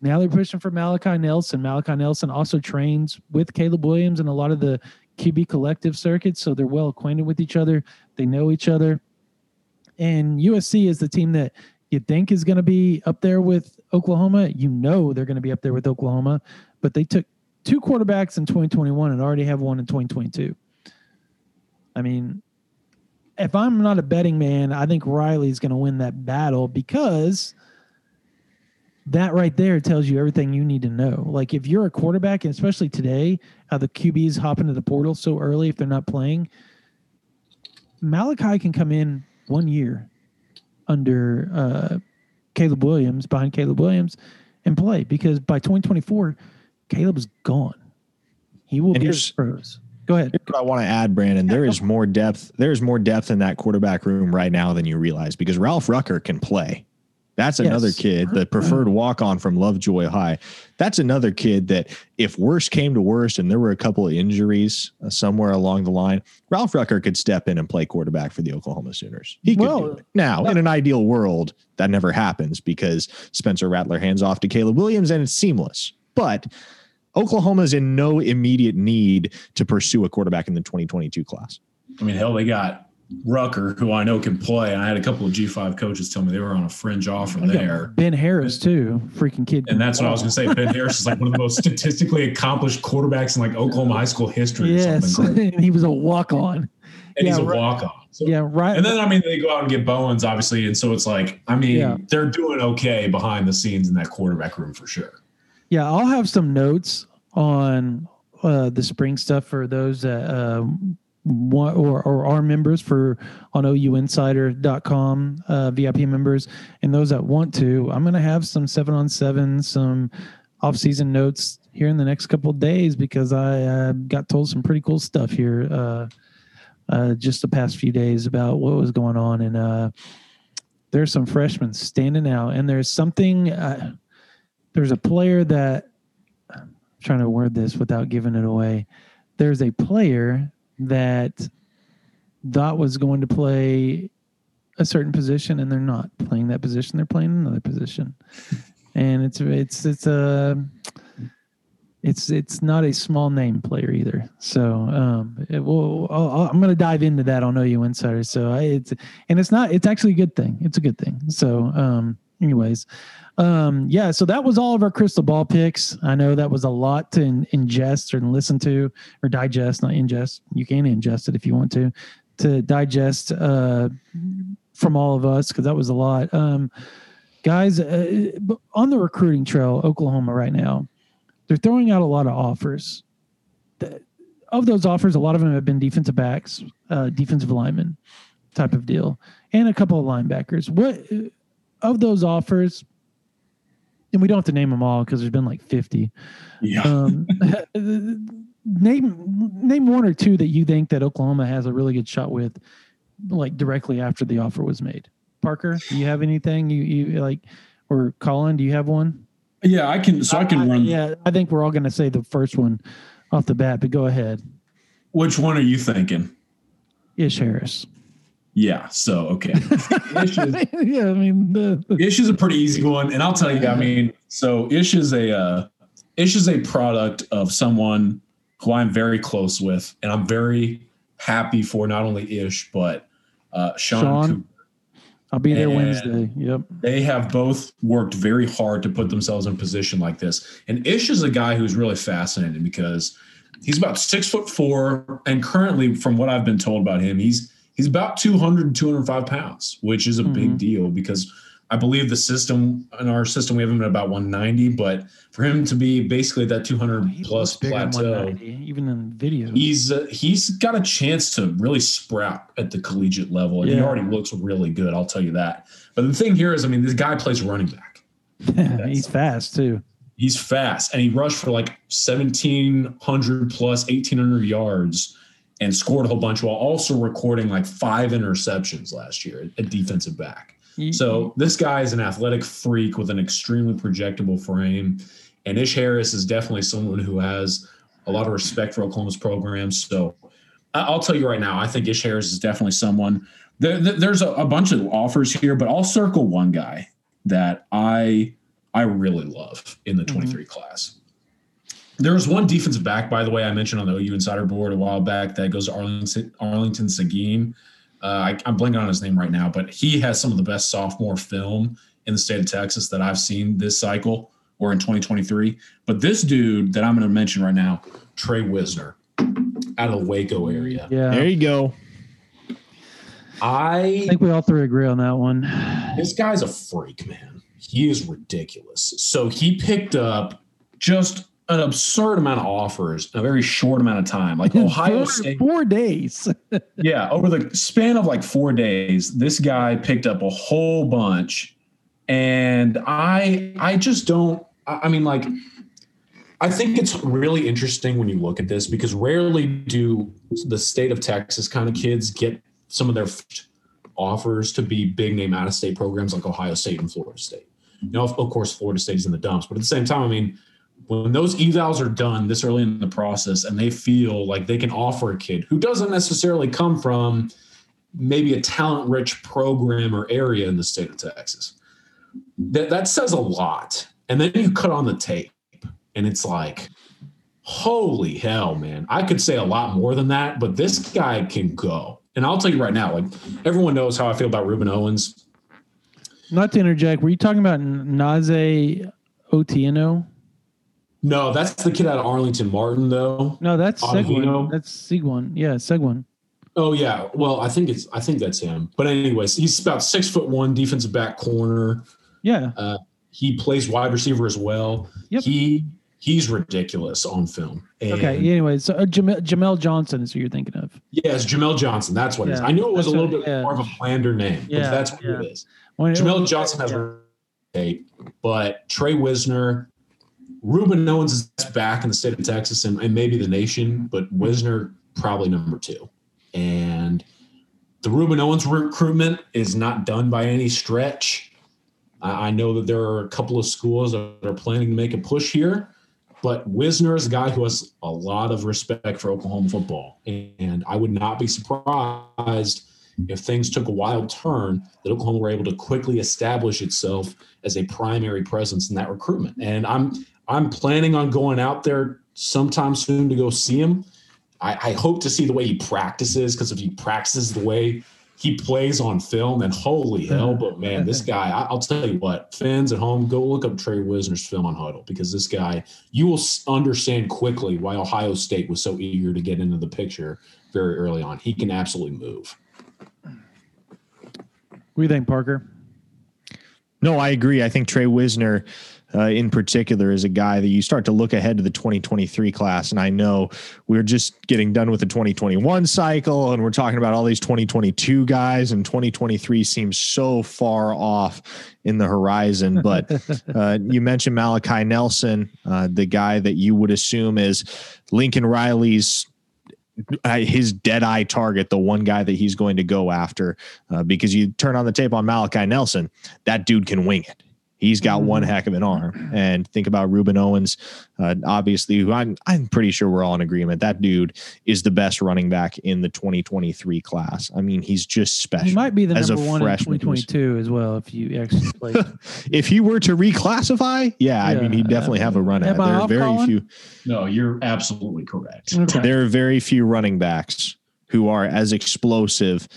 S5: Now they're pushing for Malachi Nelson. Malachi Nelson also trains with Caleb Williams and a lot of the QB collective circuits, so they're well acquainted with each other. They know each other. And USC is the team that you think is going to be up there with Oklahoma. You know they're going to be up there with Oklahoma, but they took two quarterbacks in 2021 and already have one in 2022. I mean, if I'm not a betting man, I think Riley's going to win that battle because that right there tells you everything you need to know. Like if you're a quarterback, and especially today, how the QBs hop into the portal so early if they're not playing, Malachi can come in one year under uh, Caleb Williams, behind Caleb Williams, and play because by 2024, Caleb's gone. He will
S6: And
S5: be pros. Go ahead.
S6: Here's what I want to add, Brandon. There is more depth. There is more depth in that quarterback room right now than you realize because Ralph Rucker can play. That's another
S5: Yes.
S6: kid, the preferred walk on from Lovejoy High. That's another kid that, if worse came to worst and there were a couple of injuries uh, somewhere along the line, Ralph Rucker could step in and play quarterback for the Oklahoma Sooners. He could
S5: Well,
S6: it. Now, in an ideal world, that never happens because Spencer Rattler hands off to Caleb Williams and it's seamless. But Oklahoma's in no immediate need to pursue a quarterback in the 2022 class.
S7: I mean, hell, they got Rucker, who I know can play. I had a couple of G5 coaches tell me they were on a fringe offer there.
S5: Ben Harris too, freaking kid.
S7: And that's what I was going to say. Ben Harris is like one of the most statistically accomplished quarterbacks in like Oklahoma high school history
S5: Yes, and he was a walk on.
S7: And he's a
S5: right.
S7: walk on. So,
S5: Yeah, right.
S7: And then, I mean, they go out and get Bowens, obviously. And so it's like, I mean,
S5: Yeah.
S7: they're doing okay behind the scenes in that quarterback room for sure.
S5: Yeah, I'll have some notes on uh, the spring stuff for those that uh, want or, or are members for on ouinsider.com uh, VIP members and those that want to. I'm going to have some seven on seven, some off season notes here in the next couple days because I uh, got told some pretty cool stuff here uh, uh, just the past few days about what was going on and uh, there's some freshmen standing out and there's something. Uh, there's a player that I'm trying to word this without giving it away. There's a player that thought was going to play a certain position and they're not playing that position. They're playing another position. And it's it's it's a it's it's not a small name player either. So um, it will. I'll, I'll- I'm going to dive into that on OU Insider. So I, it's and it's not. It's actually a good thing. It's a good thing. So um, anyways, um, yeah. So that was all of our crystal ball picks. I know that was a lot to in, ingest or listen to or digest. Not ingest. You can ingest it if you want to. To digest uh, from all of us because that was a lot. Um, guys, uh, on the recruiting trail, Oklahoma right now they're throwing out a lot of offers. Of those offers, a lot of them have been defensive backs, uh, defensive linemen type of deal, and a couple of linebackers. What of those offers? And we don't have to name them all because there's been like 50.
S7: Yeah.
S5: Um, name name one or two that you think that Oklahoma has a really good shot with, like directly after the offer was made. Parker, do you have anything you you like, or Colin, do you have one?
S7: Yeah, I can. So I can run.
S5: Yeah, I think we're all going to say the first one off the bat, but go ahead.
S7: Which one are you thinking?
S5: Ish Harris.
S7: Yeah. So okay. Ish is,
S5: yeah, I mean, the, the-
S7: Ish is a pretty easy one, and I'll tell you. I mean, so Ish is a uh, Ish is a product of someone who I'm very close with, and I'm very happy for not only Ish but uh, Sean.
S5: Sean? I'll be there
S7: And-
S5: Wednesday. Yep.
S7: They have both worked very hard to put themselves in a position like this. And Ish is a guy who's really fascinating because he's about six foot four, and currently, from what I've been told about him, he's he's about 200 205 pounds, which is a
S5: Mhm.
S7: big deal because I believe the system in our system we have him at about 190, but for him to be basically that 200
S5: He
S7: plus
S5: looks bigger than
S7: plateau,
S5: even in video.
S7: he's uh, he's got a chance to really sprout at the collegiate level, and he already looks really good. I'll tell you that. But the thing here is, I mean, this guy plays running back.
S5: he's fast too.
S7: He's fast, and he rushed for like seventeen hundred plus eighteen hundred yards, and scored a whole bunch while also recording like five interceptions last year at defensive back. So this guy is an athletic freak with an extremely projectable frame. And Ish Harris is definitely someone who has a lot of respect for Oklahoma's program. So I'll tell you right now, I think Ish Harris is definitely someone. There, there- there's a, a bunch of offers here, but I'll circle one guy that I I really love in the mm-hmm. 23 class. There was one defensive back, by the way, I mentioned on the OU Insider board a while back that goes to Arlington, Arlington Seguin. Uh, I, I'm blanking on his name right now, but he has some of the best sophomore film in the state of Texas that I've seen this cycle or in 2023. But this dude that I'm going to mention right now, Trey Wisner, out of the Waco area.
S5: Yeah.
S6: There you go.
S7: I
S5: I think we all three agree on that one.
S7: this guy's a freak, man. He is ridiculous. So he picked up just an absurd amount of offers in a very short amount of time. Like Ohio
S5: four,
S7: State.
S5: four days.
S7: Yeah, over the span of like four days, this guy picked up a whole bunch. And I I just don't I mean like I think it's really interesting when you look at this because rarely do the state of Texas kind of kids get some of their offers to be big name out of state programs like Ohio State and Florida State. Now, of course, Florida State is in the dumps, but at the same time, I mean, when those evals are done this early in the process and they feel like they can offer a kid who doesn't necessarily come from maybe a talent rich program or area in the state of Texas, that, that says a lot. And then you cut on the tape and it's like, holy hell, man. I could say a lot more than that, but this guy can go. And I'll tell you right now, like everyone knows how I feel about Ruben Owens.
S5: Not to interject, were you talking about Naze Otieno?
S7: No, that's the kid out of Arlington Martin, though.
S5: No, that's Seguin. That's Seguin. Yeah, Seguin.
S7: Oh yeah, well I think it's I think that's him. But anyways, he's about six foot one, defensive back corner.
S5: Yeah.
S7: Uh, he plays wide receiver as well.
S5: Yep.
S7: He he's ridiculous on film. And
S5: Okay. Anyway, so uh, Jamel, Jamel Johnson is who you're thinking of.
S7: Yes, Jamel Johnson. That's what it is. I knew it was a little
S5: what-
S7: bit
S5: yeah.
S7: more of a plander name,
S5: Yeah,
S7: but that's what
S5: yeah.
S7: it is.
S5: When-
S7: Jamel Johnson has
S5: Yeah.
S7: but Trey Wisner, Ruben Owens is back in the state of Texas and, and maybe the nation, but Wisner probably number two. And the Ruben Owens recruitment is not done by any stretch. I, I know that there are a couple of schools that are planning to make a push here, but Wisner is a guy who has a lot of respect for Oklahoma football. And I would not be surprised if things took a wild turn, that Oklahoma were able to quickly establish itself as a primary presence in that recruitment. And I'm I'm planning on going out there sometime soon to go see him. I, I hope to see the way he practices because if he practices the way he plays on film, then holy hmm. hell! But man, this guy, I, I'll tell you what, fans at home, go look up Trey Wisner's film on Huddle because this guy, you will understand quickly why Ohio State was so eager to get into the picture very early on. He can absolutely move.
S5: What do you think, Parker?
S6: No, I agree. I think Trey Wisner, uh, in particular, is a guy that you start to look ahead to the 2023 class. And I know we're just getting done with the 2021 cycle and we're talking about all these 2022 guys, and 2023 seems so far off in the horizon. But uh, you mentioned Malachi Nelson, uh, the guy that you would assume is Lincoln Riley's uh, his dead eye target, the one guy that he's going to go after, uh, because you turn on the tape on Malachi Nelson, that dude can wing it. He's got one heck of an arm. And think about Ruben Owens, uh, obviously, who I'm, I'm pretty sure we're all in agreement. That dude is the best running back in the 2023 class. I mean, he's just special.
S5: He might be the
S6: as a
S5: number one in
S6: freshman.
S5: 2022 as well if you actually play.
S6: If he were to reclassify, yeah, I mean, he'd definitely have a run at. It. There are very
S5: Colin?
S6: few.
S7: No, you're absolutely correct.
S5: Okay.
S6: there are very few running backs who are as explosive,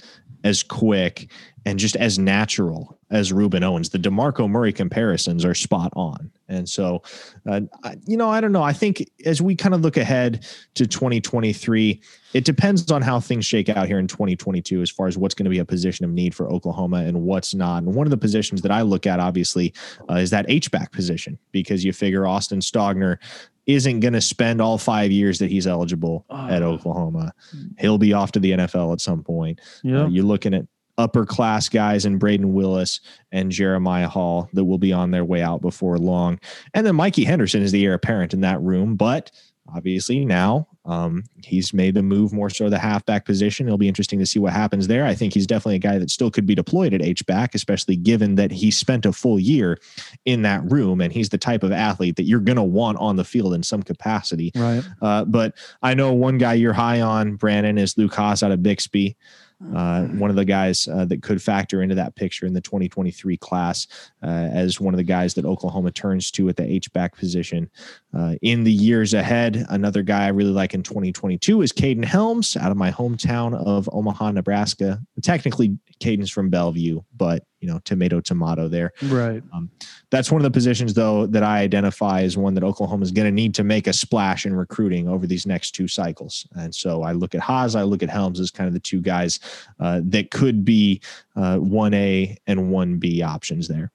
S6: as quick, and just as natural as Ruben Owens. The DeMarco Murray comparisons are spot on. And so, uh, I- you know, I don't know. I think as we kind of look ahead to 2023, it depends on how things shake out here in 2022 as far as what's going to be a position of need for Oklahoma and what's not. And one of the positions that I look at, obviously, uh, is that H-back position because you figure Austin Stogner isn't going to spend all five years that he's eligible at Oklahoma. He'll be off to the NFL at some point.
S5: Yeah.
S6: Uh, you're looking at upper class guys in Brayden Willis and Jeremiah Hall that will be on their way out before long. And then Mikey Henderson is the heir apparent in that room, but obviously now um, he's made the move more so the halfback position. It'll be interesting to see what happens there. I think he's definitely a guy that still could be deployed at H back, especially given that he spent a full year in that room and he's the type of athlete that you're going to want on the field in some capacity.
S5: Right.
S6: Uh, but I know one guy you're high on, Brandon, is Luke Haas out of Bixby. Uh, one of the guys uh, that could factor into that picture in the 2023 class uh, as one of the guys that Oklahoma turns to at the H back position uh, in the years ahead. Another guy I really like in 2022 is Caden Helms out of my hometown of Omaha, Nebraska. Technically, Caden's from Bellevue, but you know, tomato, tomato there.
S5: Right.
S6: Um, that's one of the positions, though, that I identify as one that Oklahoma is going to need to make a splash in recruiting over these next two cycles. And so I look at Haas, I look at Helms as kind of the two guys uh, that could be uh, 1A and 1B options there.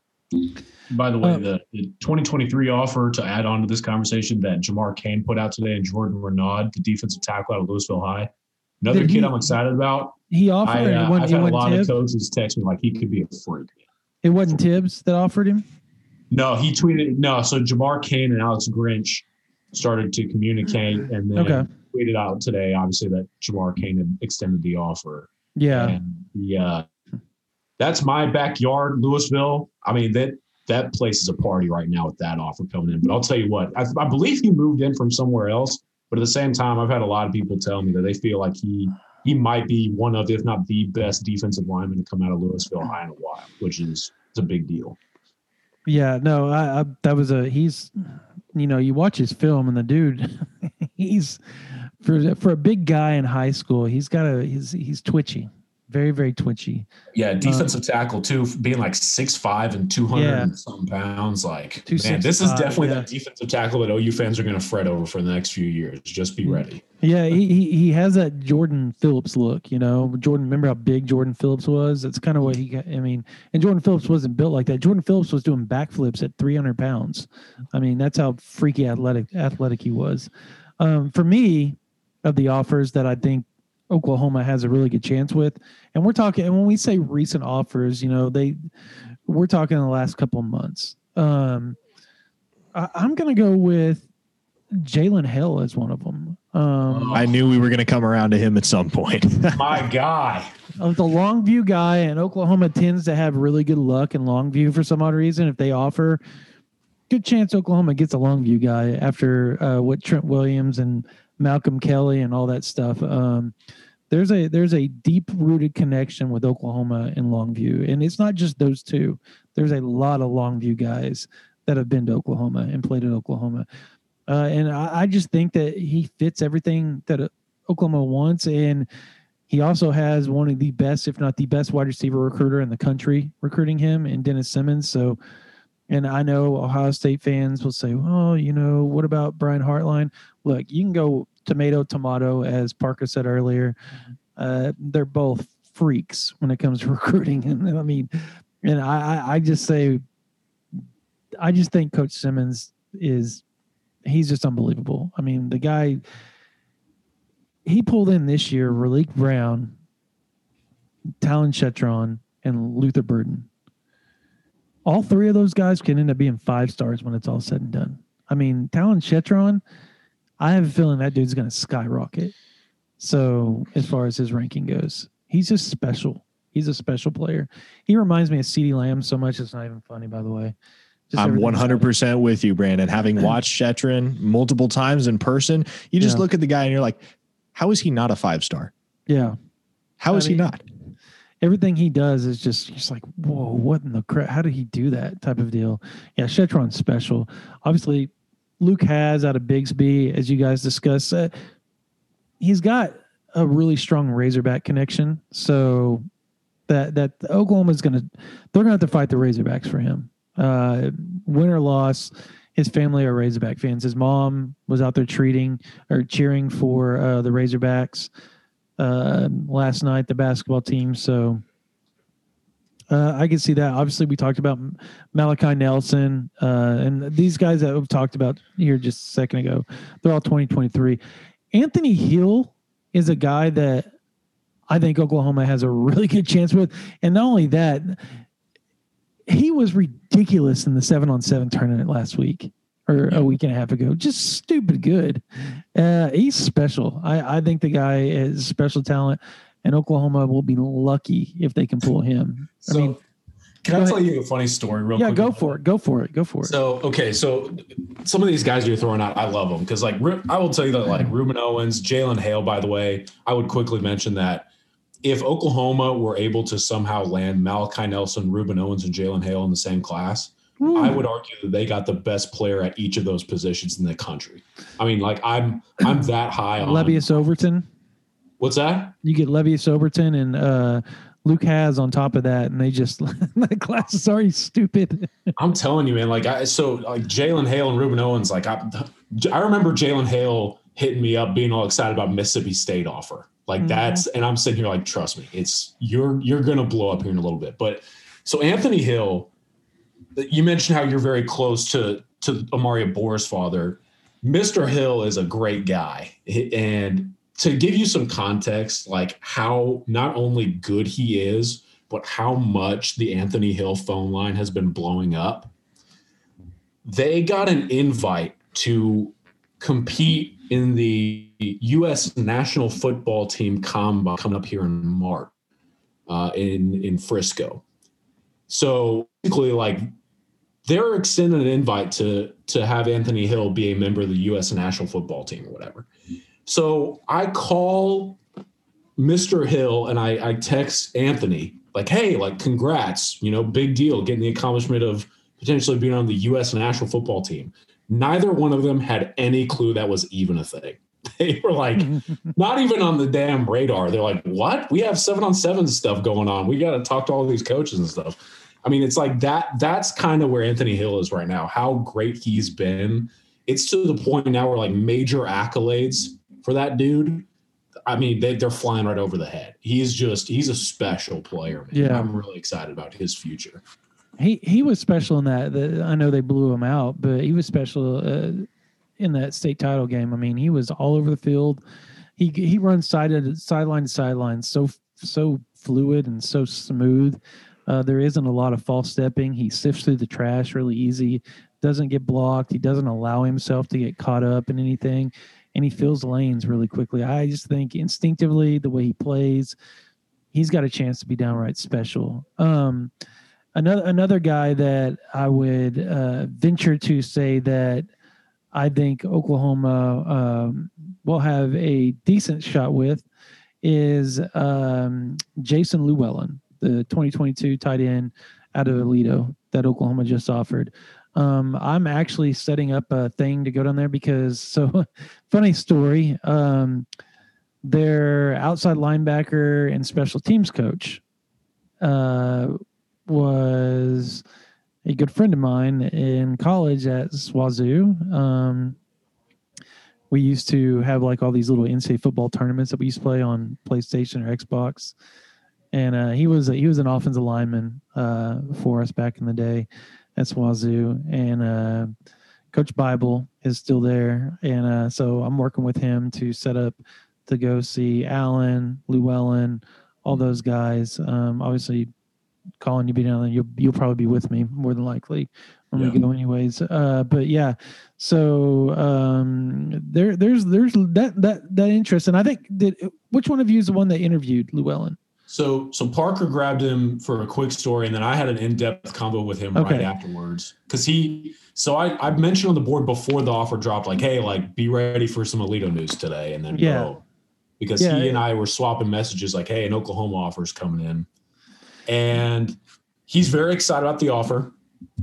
S7: By the way,
S5: Uh,
S7: the, the 2023 offer to add on to this conversation that Jamar Cain put out today and Jordan Renaud, the defensive tackle out of Louisville High. Another
S5: Did
S7: kid
S5: he-
S7: I'm excited about.
S5: He offered.
S7: I,
S5: it
S7: uh,
S5: wasn't,
S7: I've had a lot
S5: Tibbs.
S7: of coaches text me like he could be a freak.
S5: It wasn't Tibbs that offered him.
S7: No, he tweeted no. So Jamar Cain and Alex Grinch started to communicate and then
S5: Okay.
S7: tweeted out today, obviously, that Jamar Cain had extended the offer.
S5: Yeah.
S7: And yeah, that's my backyard, Louisville. I mean that that place is a party right now with that offer coming in. But I'll tell you what, I, I believe he moved in from somewhere else. But at the same time, I've had a lot of people tell me that they feel like he he might be one of, if not the best defensive lineman to come out of Louisville High in a while, which is it's a big deal.
S5: Yeah, no, I, I that was a he's you know, you watch his film and the dude he's for for a big guy in high school, he's got a he's he's twitchy. Very, very twitchy.
S7: Yeah, defensive tackle too, being like six five and two hundred
S5: Yeah.
S7: some pounds. Like, man, this is definitely
S5: yeah.
S7: that defensive tackle that OU fans are going to fret over for the next few years. Just be ready.
S5: Yeah, he, he he has that Jordan Phillips look, you know. Jordan, remember how big Jordan Phillips was? That's kind of what he got. I mean, and Jordan Phillips wasn't built like that. Jordan Phillips was doing backflips at 300 pounds. I mean, that's how freaky athletic athletic he was. Um, for me, of the offers that I think Oklahoma has a really good chance with, and we're talking, and when we say recent offers, you know, they we're talking the last couple of months. Um, I, I'm going to go with Jalen Hale as one of them. Um,
S6: I knew we were going to come around to him at some point.
S7: My guy.
S5: of the Longview guy, and Oklahoma tends to have really good luck in Longview for some odd reason. If they offer, good chance Oklahoma gets a Longview guy after uh, what Trent Williams and Malcolm Kelly and all that stuff. Um, there's a there's a deep rooted connection with Oklahoma and Longview, and it's not just those two. There's a lot of Longview guys that have been to Oklahoma and played at Oklahoma, uh, and I, I just think that he fits everything that uh, Oklahoma wants, and he also has one of the best, if not the best, wide receiver recruiter in the country recruiting him, and Dennis Simmons. So, and I know Ohio State fans will say, "Oh, you know, what about Brian Hartline?" Look, you can go tomato, tomato, as Parker said earlier. Uh, they're both freaks when it comes to recruiting, and I mean, and I, I, just say, I just think Coach Simmons is, he's just unbelievable. I mean, the guy he pulled in this year Raleek Brown, Talyn Shettron, and Luther Burden. All three of those guys can end up being five stars when it's all said and done. I mean, Talyn Shettron, I have a feeling that dude's going to skyrocket. So, as far as his ranking goes, he's just special. He's a special player. He reminds me of CeeDee Lamb so much, it's not even funny, by the way. Just
S6: I'm
S5: everything's about it.
S6: 100% with you, Brandon. Having watched Shettron multiple times in person, you just
S5: Yeah.
S6: look at the guy and you're like, how is he not a five star?
S5: Yeah.
S6: How
S5: I
S6: is he not?
S5: everything he does is just just like whoa what in the crap how did he do that type of deal yeah Shettron's special obviously Luke Haas out of Bixby as you guys discussed uh, he's got a really strong razorback connection. So that that oklahoma's gonna they're gonna have to fight the razorbacks for him. Uh win or loss his family are razorback fans. His mom was out there treating or cheering for uh, the razorbacks uh, last night, the basketball team. So uh, I can see that. Obviously, we talked about Malachi Nelson uh, and these guys that we've talked about here just a second ago. They're all 2023. Anthony Hill is a guy that I think Oklahoma has a really good chance with. And not only that, he was ridiculous in the seven on seven tournament last week or a week and a half ago. Just stupid good. Uh, he's special. I, I think the guy is special talent, and Oklahoma will be lucky if they can pull him. I
S7: So,
S5: mean,
S7: can I tell
S5: ahead.
S7: you a funny story real
S5: yeah,
S7: quick?
S5: go for it. Go for it. Go for it.
S7: So okay, so some of these guys you're throwing out, I love them because like I will tell you that like Ruben Owens, Jalen Hale. By the way, I would quickly mention that if Oklahoma were able to somehow land Malachi Nelson, Ruben Owens, and Jalen Hale in the same class, I would argue that they got the best player at each of those positions in the country. I mean, like I'm I'm that high on
S5: Lebbeus Overton.
S7: What's that?
S5: You get Lebbeus Overton and uh, Luke Haas on top of that, and they just that class is already stupid.
S7: I'm telling you, man. Like I so like Jalen Hale and Ruben Owens. Like I I remember Jalen Hale hitting me up, being all excited about Mississippi State offer. Like that's and I'm sitting here like, trust me, it's you're you're gonna blow up here in a little bit. But so Anthony Hill, you mentioned how you're very close to to Omari Abor's father. Mr. Hill is a great guy. And to give you some context, like how not only good he is, but how much the Anthony Hill phone line has been blowing up. They got an invite to compete in the U.S. national football team combine coming up here in March uh, in in Frisco. So basically, like they're extending an invite to to have Anthony Hill be a member of the U.S. national football team or whatever. So I call Mr. Hill and I, I text Anthony like, "Hey, like, congrats! You know, big deal, getting the accomplishment of potentially being on the U.S. national football team." Neither one of them had any clue that was even a thing. They were like, not even on the damn radar. They're like, "What? We have seven on seven stuff going on. We got to talk to all these coaches and stuff." I mean, it's like that. That's kind of where Anthony Hill is right now. How great he's been. It's to the point now where like major accolades for that dude. I mean, they, they're flying right over the head. He's just he's a special player. Man.
S5: Yeah.
S7: I'm really excited about his future.
S5: he he was special in that. The, I know they blew him out, but he was special uh, in that state title game. I mean, he was all over the field. He he runs side sideline to sideline so so fluid and so smooth. Uh, there isn't a lot of false stepping. He sifts through the trash really easy. Doesn't get blocked. He doesn't allow himself to get caught up in anything, and he fills lanes really quickly. I just think instinctively the way he plays, he's got a chance to be downright special. Um, another another guy that I would uh, venture to say that I think Oklahoma um, will have a decent shot with is um, Jason Llewellyn, the 2022 tight end out of Aledo that Oklahoma just offered. Um, I'm actually setting up a thing to go down there because so funny story. Um, their outside linebacker and special teams coach uh, was a good friend of mine in college at Swazoo. Um, we used to have like all these little NCAA football tournaments that we used to play on PlayStation or Xbox, and uh, he was he was an offensive lineman uh, for us back in the day at Wazoo. and uh, Coach Bible is still there, and uh, so I'm working with him to set up to go see Allen, Llewellyn, all those guys. Um, obviously, Colin, you be down there. You'll you'll probably be with me more than likely when we go, anyways. Uh, but yeah, so um, there there's there's that that that interest, and I think that which one of you is the one that interviewed Llewellyn?
S7: So so Parker grabbed him for a quick story, and then I had an in-depth convo with him
S5: Okay.
S7: right afterwards. Because he so I I mentioned on the board before the offer dropped, like, hey, like be ready for some Aledo news today, and then
S5: Yeah.
S7: Because
S5: Yeah,
S7: he
S5: yeah.
S7: and I were swapping messages like, hey, an Oklahoma offer's coming in. And he's very excited about the offer.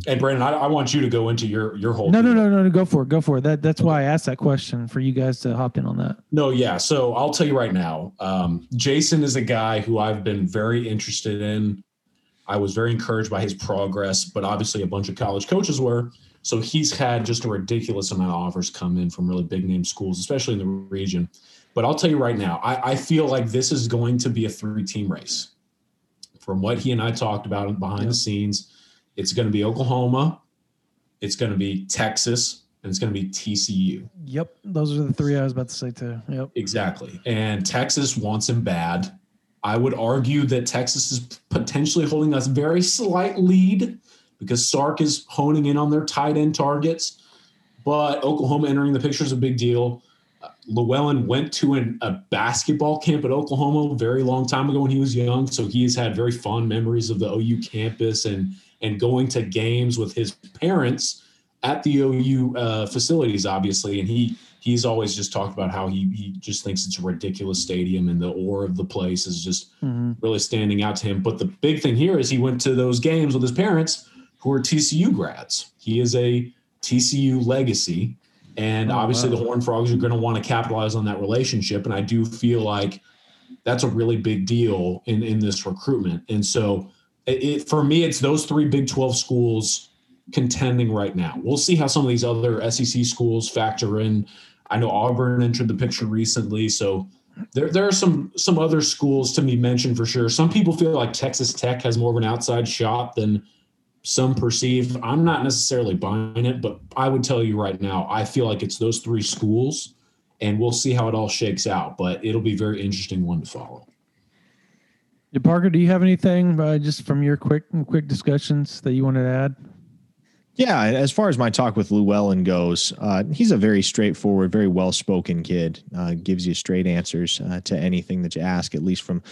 S7: And Brandon, I, I want you to go into your your whole
S5: No, no, no, no, no. Go for it. Go for it. That that's why I asked that question for you guys to hop in on that.
S7: No, yeah. So I'll tell you right now. Um, Jason is a guy who I've been very interested in. I was very encouraged by his progress, but obviously a bunch of college coaches were. So he's had just a ridiculous amount of offers come in from really big name schools, especially in the region. But I'll tell you right now, I, I feel like this is going to be a three team race. From what he and I talked about behind
S5: Yep.
S7: the scenes, it's going to be Oklahoma, it's going to be Texas, and it's going to be TCU.
S5: Yep, those are the three I was about to say too. Yep.
S7: Exactly. And Texas wants him bad. I would argue that Texas is potentially holding a very slight lead because Sark is honing in on their tight end targets. But Oklahoma entering the picture is a big deal. Uh, Llewellyn went to an, a basketball camp at Oklahoma a very long time ago when he was young. So he has had very fond memories of the OU campus and, and going to games with his parents at the OU uh, facilities, obviously, and he he's always just talked about how he he just thinks it's a ridiculous stadium and the aura of the place is just
S5: Mhm.
S7: really standing out to him. But the big thing here is he went to those games with his parents who are TCU grads. He is a TCU legacy. And
S5: Oh,
S7: obviously,
S5: wow.
S7: the Horned Frogs are going to want to capitalize on that relationship. And I do feel like that's a really big deal in, in this recruitment. And so, it, for me, it's those three Big 12 schools contending right now. We'll see how some of these other SEC schools factor in. I know Auburn entered the picture recently. So, there, there are some some other schools to be mentioned for sure. Some people feel like Texas Tech has more of an outside shot than some perceive. I'm not necessarily buying it, but I would tell you right now, I feel like it's those three schools, and we'll see how it all shakes out. But it'll be very interesting one to follow.
S5: Yeah, Parker, do you have anything uh, just from your quick quick discussions that you wanted to add?
S6: Yeah, as far as my talk with Llewellyn goes, uh, he's a very straightforward, very well spoken kid. Uh, gives you straight answers uh, to anything that you ask, at least from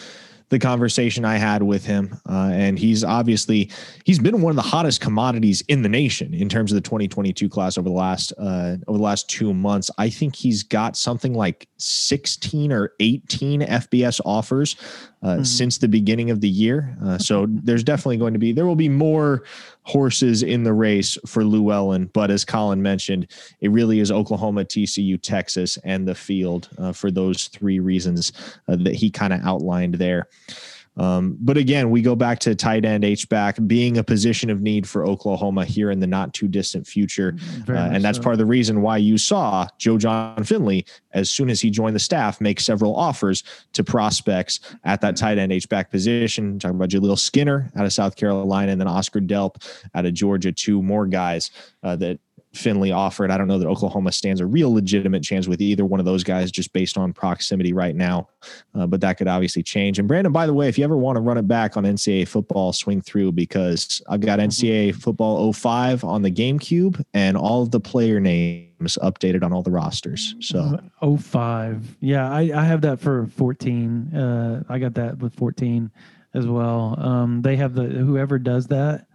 S6: the conversation I had with him. Uh, and he's obviously he's been one of the hottest commodities in the nation in terms of the 2022 class over the last uh, over the last two months. I think he's got something like 16 or 18 FBS offers uh, since the beginning of the year. Uh, so there's definitely going to be there will be more horses in the race for Llewellyn. But as Colin mentioned, it really is Oklahoma, TCU, Texas, and the field uh, for those three reasons uh, that he kind of outlined there. Um, but again, we go back to tight end H back being a position of need for Oklahoma here in the not too distant future. Uh, and that's
S5: so.
S6: part of the reason why you saw Joe Jon Finley, as soon as he joined the staff, make several offers to prospects at that tight end H back position. Talking about Jaleel Skinner out of South Carolina and then Oscar Delp out of Georgia, two more guys uh, that Finley offered. I don't know that Oklahoma stands a real legitimate chance with either one of those guys just based on proximity right now, uh, but that could obviously change. And Brandon, by the way, if you ever want to run it back on NCAA football, swing through because I've got NCAA football 05 on the GameCube and all of the player names updated on all the rosters. So
S5: Oh five. Yeah, I, I have that for 14. Uh, I got that with 14 as well. Um, they have the whoever does that.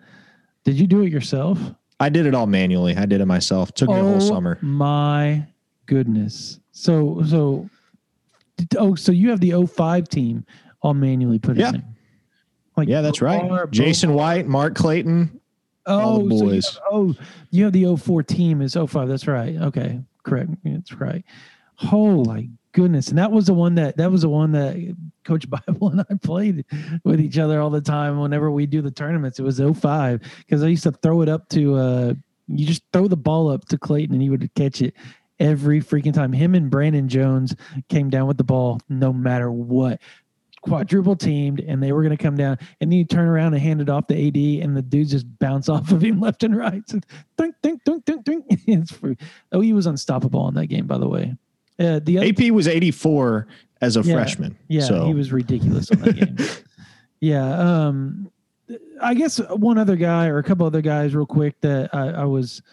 S5: Did you do it yourself?
S6: I did it all manually. I did it myself. Took me a whole oh summer.
S5: My goodness. So so oh so you have the 05 team all manually put
S6: Yeah.
S5: in. Like
S6: Yeah, that's right. Jason White, Mark Clayton. all
S5: Oh,
S6: the
S5: so you
S6: boys.
S5: have- oh, you have the 04 team is 05. That's right. Okay, correct. That's right. Holy goodness! And that was the one that that was the one that Coach Bible and I played with each other all the time. Whenever we do the tournaments, it was 05 because I used to throw it up to. uh You just throw the ball up to Clayton and he would catch it every freaking time. Him and Brandon Jones came down with the ball no matter what quadruple teamed and they were going to come down and then you turn around and hand it off to AD and the dudes just bounce off of him left and right. So, dunk, dunk, dunk, dunk, dunk. It's free. Oh, he was unstoppable in that game, by the way. Uh, the other,
S6: AP was 84 as a
S5: Yeah.
S6: freshman.
S5: yeah,
S6: so
S5: he was ridiculous on that game. Yeah. Um, I guess one other guy or a couple other guys, real quick, that I, I was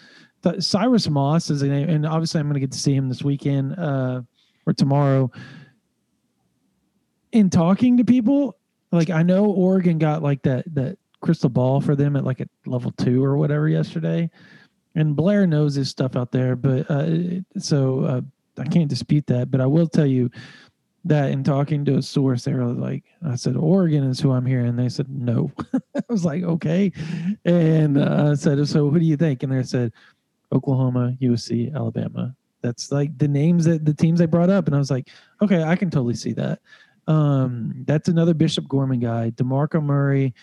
S5: th- Cyrus Moss is a name, and obviously I'm going to get to see him this weekend uh, or tomorrow. In talking to people, like I know Oregon got like that that crystal ball for them at like a level two or whatever yesterday, and Blair knows his stuff out there, but uh, so uh, I can't dispute that. But I will tell you that in talking to a source, they were like, I said, Oregon is who I'm hearing. And they said, no. I was like, okay. And uh, I said, so who do you think? And they said, Oklahoma, USC, Alabama. That's like the names that the teams they brought up. And I was like, okay, I can totally see that. Um, that's another Bishop Gorman guy. DeMarco Murray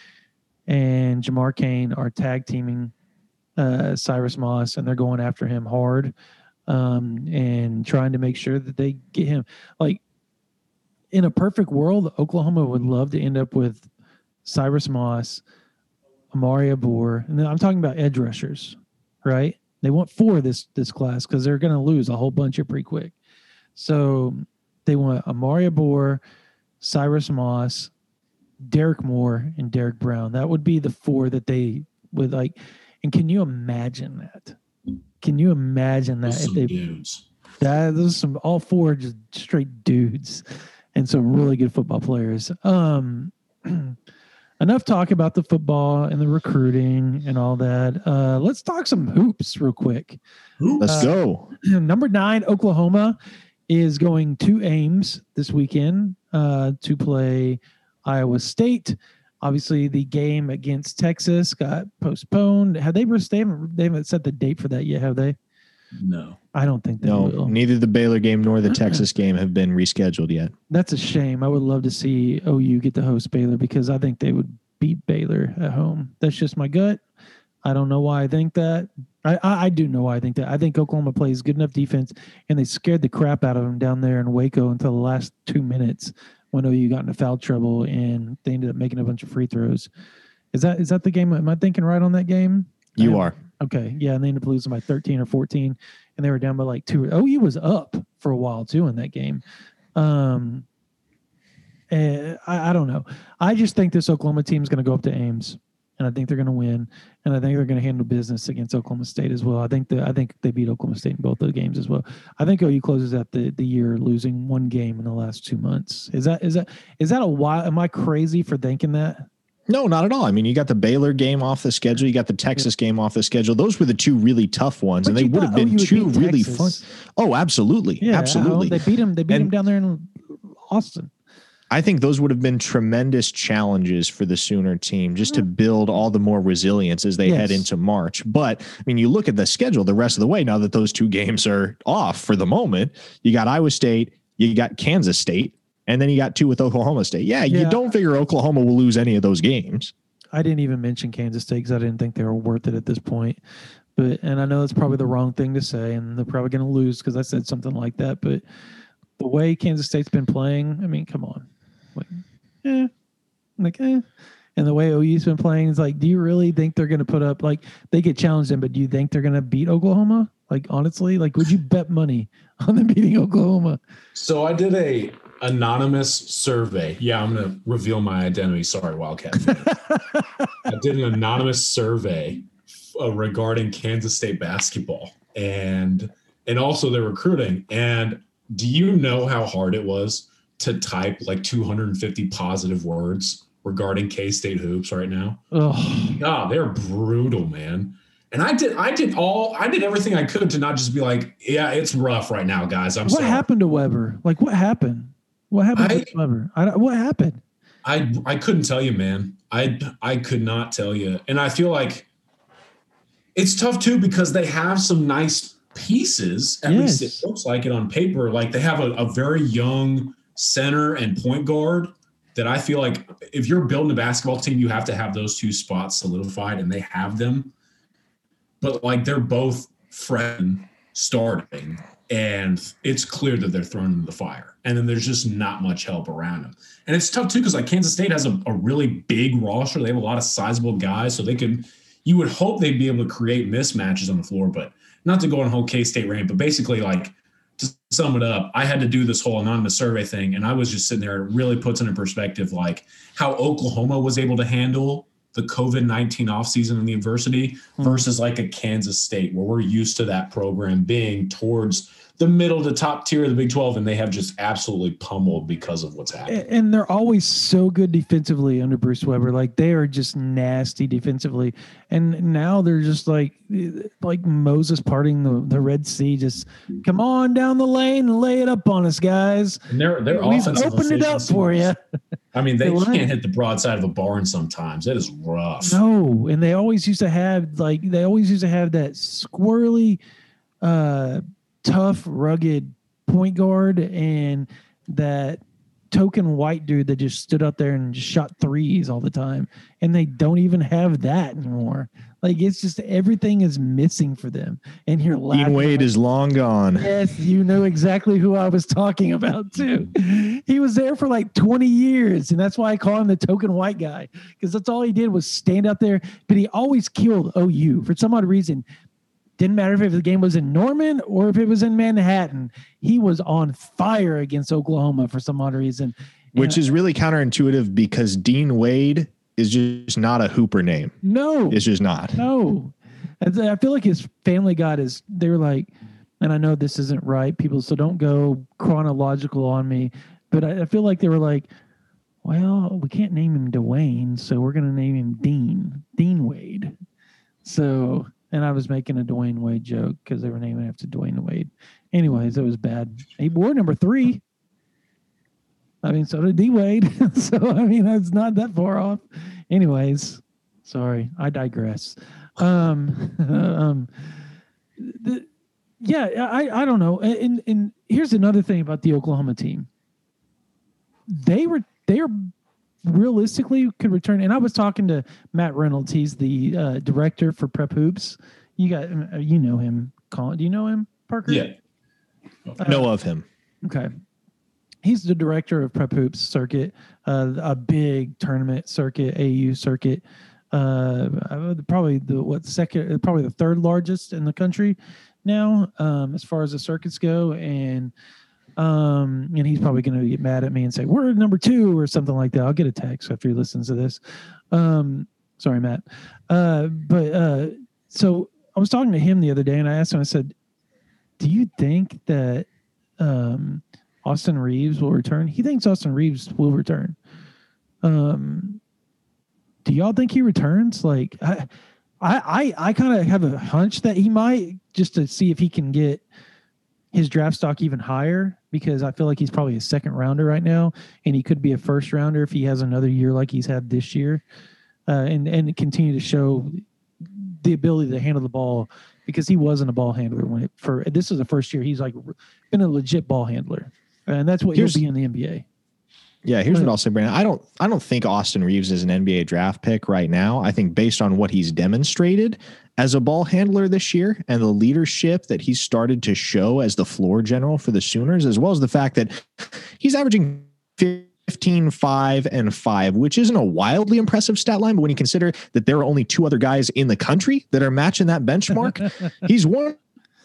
S5: and Jamar Cain are tag teaming uh, Cyrus Moss, and they're going after him hard um, and trying to make sure that they get him. Like, in a perfect world, Oklahoma would love to end up with Cyrus Moss, Omari Abor, and then I'm talking about edge rushers, right? They want four this this class because they're going to lose a whole bunch of pretty quick. So they want Omari Abor, Cyrus Moss, Derrick Moore, and Derek Brown. That would be the four that they would like. And can you imagine that? Can you imagine that
S7: Those
S5: if
S7: some
S5: they
S7: dudes.
S5: that those are some all four just straight dudes and some really good football players. Um enough talk about the football and the recruiting and all that. Uh, let's talk some hoops real quick.
S6: Let's
S5: Uh,
S6: go.
S5: Number nine, Oklahoma is going to Ames this weekend uh, to play Iowa State. Obviously, the game against Texas got postponed. Have they? They haven't. They haven't set the date for that yet, have they?
S7: No.
S5: I don't think they
S6: No,
S5: will.
S6: neither the Baylor game nor the Texas game have been rescheduled yet.
S5: That's a shame. I would love to see OU get to host Baylor because I think they would beat Baylor at home. That's just my gut. I don't know why I think that. I, I, I do know why I think that. I think Oklahoma plays good enough defense, and they scared the crap out of them down there in Waco until the last two minutes when OU got into foul trouble and they ended up making a bunch of free throws. Is that is that the game? Am I thinking right on that game?
S6: You are.
S5: Okay, yeah, and they ended up losing by 13 or 14, and they were down by like two. OU was up for a while too in that game. Um, eh, I, I don't know. I just think this Oklahoma team is going to go up to Ames, and I think they're going to win, and I think they're going to handle business against Oklahoma State as well. I think that I think they beat Oklahoma State in both those games as well. I think OU closes out the the year losing one game in the last two months. Is that is that is that a while? Am I crazy for thinking that?
S6: No, not at all. I mean, you got the Baylor game off the schedule. You got the Texas game off the schedule. Those were the two really tough ones, and they would have been
S5: would
S6: two really
S5: Texas.
S6: fun. Oh, absolutely,
S5: Yeah,
S6: absolutely.
S5: They beat them. They beat him
S6: And-
S5: down there in Austin.
S6: I think those would have been tremendous challenges for the Sooner team just to mm-hmm. build all the more resilience as they head into March. But I mean, you look at the schedule the rest of the way now that those two games are off for the moment. You got Iowa State, you got Kansas State, and then you got two with Oklahoma State. Yeah,
S5: Yeah.
S6: you don't figure Oklahoma will lose any of those games.
S5: I didn't even mention Kansas State because I didn't think they were worth it at this point. But and I know it's probably the wrong thing to say, and they're probably going to lose because I said something like that. But the way Kansas State's been playing, I mean, come on, like, eh, like, eh. And the way OU's been playing is like, do you really think they're going to put up like they get challenged in, but do you think they're going to beat Oklahoma? Like honestly, like would you bet money on them beating Oklahoma?
S7: So I did a anonymous survey. Yeah, I'm gonna reveal my identity. Sorry, Wildcat. I did an anonymous survey uh, regarding Kansas State basketball and and also their recruiting. And do you know how hard it was to type like 250 positive words regarding K State hoops right now?
S5: Oh,
S7: God, they're brutal, man. And I did, I did all, I did everything I could to not just be like, yeah, it's rough right now, guys. I'm
S5: what
S7: sorry.
S5: happened to Weber? Like what happened? What happened
S7: I-
S5: to Weber? I what happened?
S7: I I couldn't tell you, man. I I could not tell you, and I feel like it's tough too because they have some nice pieces. At least
S5: Yes.
S7: it looks like it on paper. Like they have a, a very young center and point guard that I feel like if you're building a basketball team, you have to have those two spots solidified, and they have them. But like they're both freshmen starting, and it's clear that they're thrown into the fire. And then there's just not much help around them. And it's tough too because like Kansas State has a, a really big roster. They have a lot of sizable guys, so they could. You would hope they'd be able to create mismatches on the floor, but not to go on whole K State rant. But basically, like to sum it up, I had to do this whole anonymous survey thing, and I was just sitting there. It really puts into perspective like how Oklahoma was able to handle the COVID nineteen offseason and the adversity hmm. versus like a Kansas State, where we're used to that program being towards the middle to top tier of the Big Twelve, and they have just absolutely pummeled because of what's happened.
S5: And they're always so good defensively under Bruce Weber. Like they are just nasty defensively, and now they're just like like Moses parting the, the Red Sea. Just come on down the lane and lay it up on us, guys.
S7: And their their
S5: We've
S7: offensive
S5: opened it up for you.
S7: I mean, they
S5: They
S7: can't hit the broadside of a barn sometimes. It is rough.
S5: No, and they always used to have like they always used to have that squirrely, uh, tough, rugged point guard and that token white dude that just stood up there and just shot threes all the time. And they don't even have that anymore. Like it's just everything is missing for them. And you're
S6: Dean
S5: laughing.
S6: Wade is long gone.
S5: Yes, you know exactly who I was talking about too. He was there for like 20 years, and that's why I call him the token white guy because that's all he did was stand out there. But he always killed OU for some odd reason. Didn't matter if the game was in Norman or if it was in Manhattan. He was on fire against Oklahoma for some odd reason.
S6: which is really counterintuitive because Dean Wade is just not a Hooper name.
S5: no,
S6: It's just not.
S5: No, I feel like his family got his. they were like, and I know this isn't right, people. So don't go chronological on me. But I, I feel like they were like, well, we can't name him Dwayne, so we're going to name him Dean, Dean Wade. So, and I was making a Dwyane Wade joke because they were naming after Dwyane Wade. Anyways, it was bad. He wore number three. I mean, so did D Wade. so, I mean, that's not that far off. Anyways, sorry, I digress. Um, um, the, yeah, I, I don't know. And, and here's another thing about the Oklahoma team. They were they are realistically could return. And I was talking to Matt Reynolds. He's the uh, director for Prep Hoops. You got uh, you know him. Colin, do you know him, Parker?
S7: Yeah.
S6: know of him.
S5: Okay. He's the director of Prep Hoops Circuit, uh, a big tournament circuit, AU circuit. Uh, uh, probably the what second, probably the third largest in the country now, um, as far as the circuits go. And um, and he's probably going to get mad at me and say we're number two or something like that. I'll get a text after he listens to this. Um, sorry, Matt. Uh, but uh, so I was talking to him the other day, and I asked him. I said, "Do you think that um, Austin Reaves will return?" He thinks Austin Reaves will return. Um, do y'all think he returns? Like, I, I, I, I kind of have a hunch that he might, just to see if he can get his draft stock even higher because I feel like he's probably a second rounder right now, and he could be a first rounder if he has another year like he's had this year, uh, and and continue to show the ability to handle the ball because he wasn't a ball handler when it, for this is the first year he's like been a legit ball handler, and that's what
S6: Here's-
S5: he'll be in the NBA.
S6: Yeah, here's what hmm. I'll say, Brandon. I don't I don't think Austin Reaves is an NBA draft pick right now. I think based on what he's demonstrated as a ball handler this year and the leadership that he's started to show as the floor general for the Sooners, as well as the fact that he's averaging 15, 5, and 5, which isn't a wildly impressive stat line, but when you consider that there are only two other guys in the country that are matching that benchmark, he's one of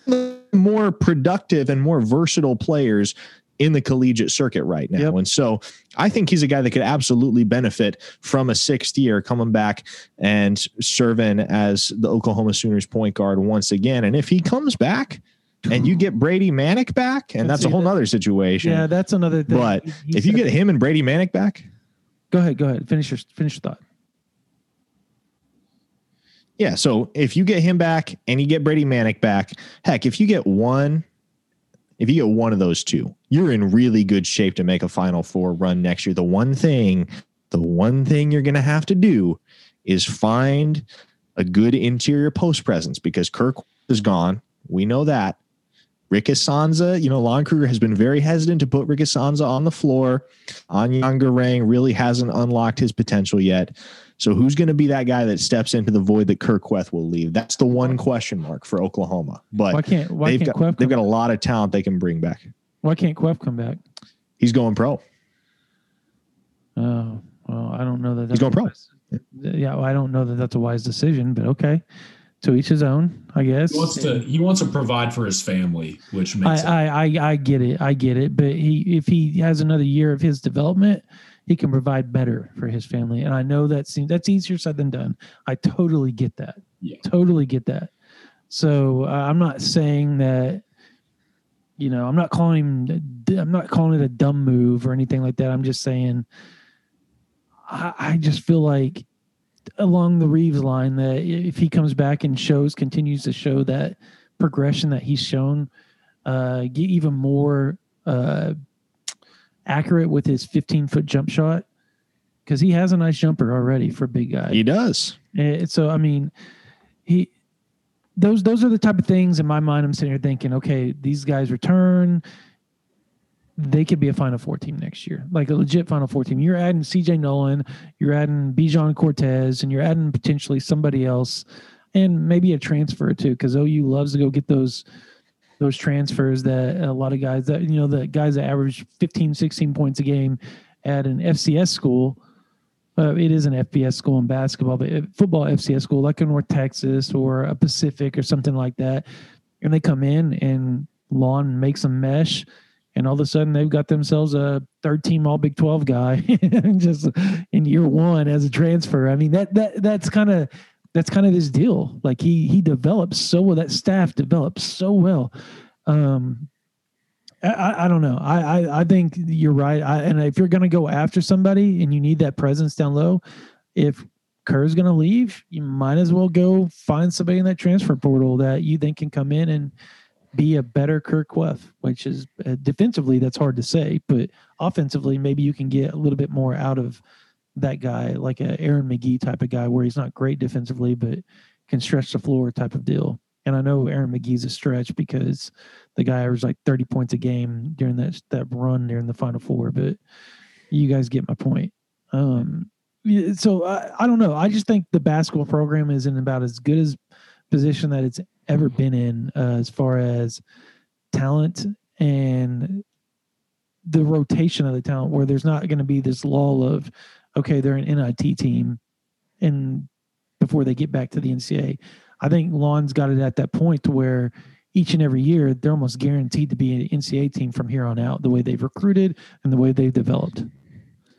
S6: the more productive and more versatile players in the collegiate circuit right now.
S5: Yep.
S6: And so I think he's a guy that could absolutely benefit from a sixth year coming back and serving as the Oklahoma Sooners point guard once again. And if he comes back and you get Brady Manek back, and
S5: Let's
S6: that's a whole
S5: that-
S6: nother situation.
S5: Yeah, that's another thing.
S6: but
S5: he
S6: if you get him and Brady Manek back,
S5: go ahead, go ahead, finish your finish your thought.
S6: Yeah. So if you get him back and you get Brady Manek back, heck, if you get one, if you get one of those two, you're in really good shape to make a Final Four run next year. The one thing, the one thing you're going to have to do is find a good interior post presence because Kur is gone. We know that. Rick Issanza, you know, Lon Kruger has been very hesitant to put Rick Issanza on the floor. Anyang Garang really hasn't unlocked his potential yet. So who's going to be that guy that steps into the void that Kur Kuath will leave? That's the one question mark for Oklahoma. But
S5: Why can't why
S6: they've
S5: can't
S6: got
S5: Kuath
S6: they've got a lot of talent they can bring back.
S5: why can't Kuath come back?
S6: He's going pro.
S5: Oh well, I don't know that. That's
S6: He's going
S5: a
S6: pro.
S5: wise- Yeah, well, I don't know that that's a wise decision, but okay, to each his own, I guess.
S7: He wants to he wants to provide for his family, which makes it,
S5: I, I, I, I get it. I get it. But he, if he has another year of his development, he can provide better for his family. And I know that seems that's easier said than done. I totally get that.
S7: Yeah.
S5: Totally get that. So uh, I'm not saying that, you know, I'm not calling him, I'm not calling it a dumb move or anything like that. I'm just saying, I, I just feel like along the Reaves line that if he comes back and shows, continues to show that progression that he's shown, uh, get even more uh, accurate with his 15 foot jump shot because he has a nice jumper already for a big guy.
S6: He does.
S5: Eh, so I mean, he those those are the type of things in my mind. I'm sitting here thinking, okay, these guys return. They could be a Final Four team next year, like a legit Final Four team. You're adding C.J. Noland, you're adding Bijan Cortes, and you're adding potentially somebody else, and maybe a transfer too, because OU loves to go get those those transfers that a lot of guys that you know the guys that average 15, 16 points a game at an FCS school uh, it is an FBS school in basketball, but uh, football FCS school like a North Texas or a Pacific or something like that, and they come in and Lon makes them mesh, and all of a sudden they've got themselves a third team All Big Twelve guy just in year one as a transfer. I mean that that that's kind of that's kind of his deal. Like he he develops so well. That staff develops so well. Um, I, I don't know. I, I, I think you're right. I, and if you're going to go after somebody and you need that presence down low, if Kur's going to leave, you might as well go find somebody in that transfer portal that you think can come in and be a better Kur Kuath, which is uh, defensively, that's hard to say, but offensively, maybe you can get a little bit more out of that guy, like a Aaron McGee type of guy where he's not great defensively, but can stretch the floor type of deal. And I know Aaron McGee's a stretch because the guy averaged like 30 points a game during that that run during the final four, but you guys get my point. Um, so I, I don't know. I just think the basketball program is in about as good as position that it's ever been in uh, as far as talent and the rotation of the talent, where there's not going to be this lull of, okay, they're an NIT team, and before they get back to the NCAA. I think Lon's got it at that point to where each and every year they're almost guaranteed to be an NCAA team from here on out, the way they've recruited and the way they've developed.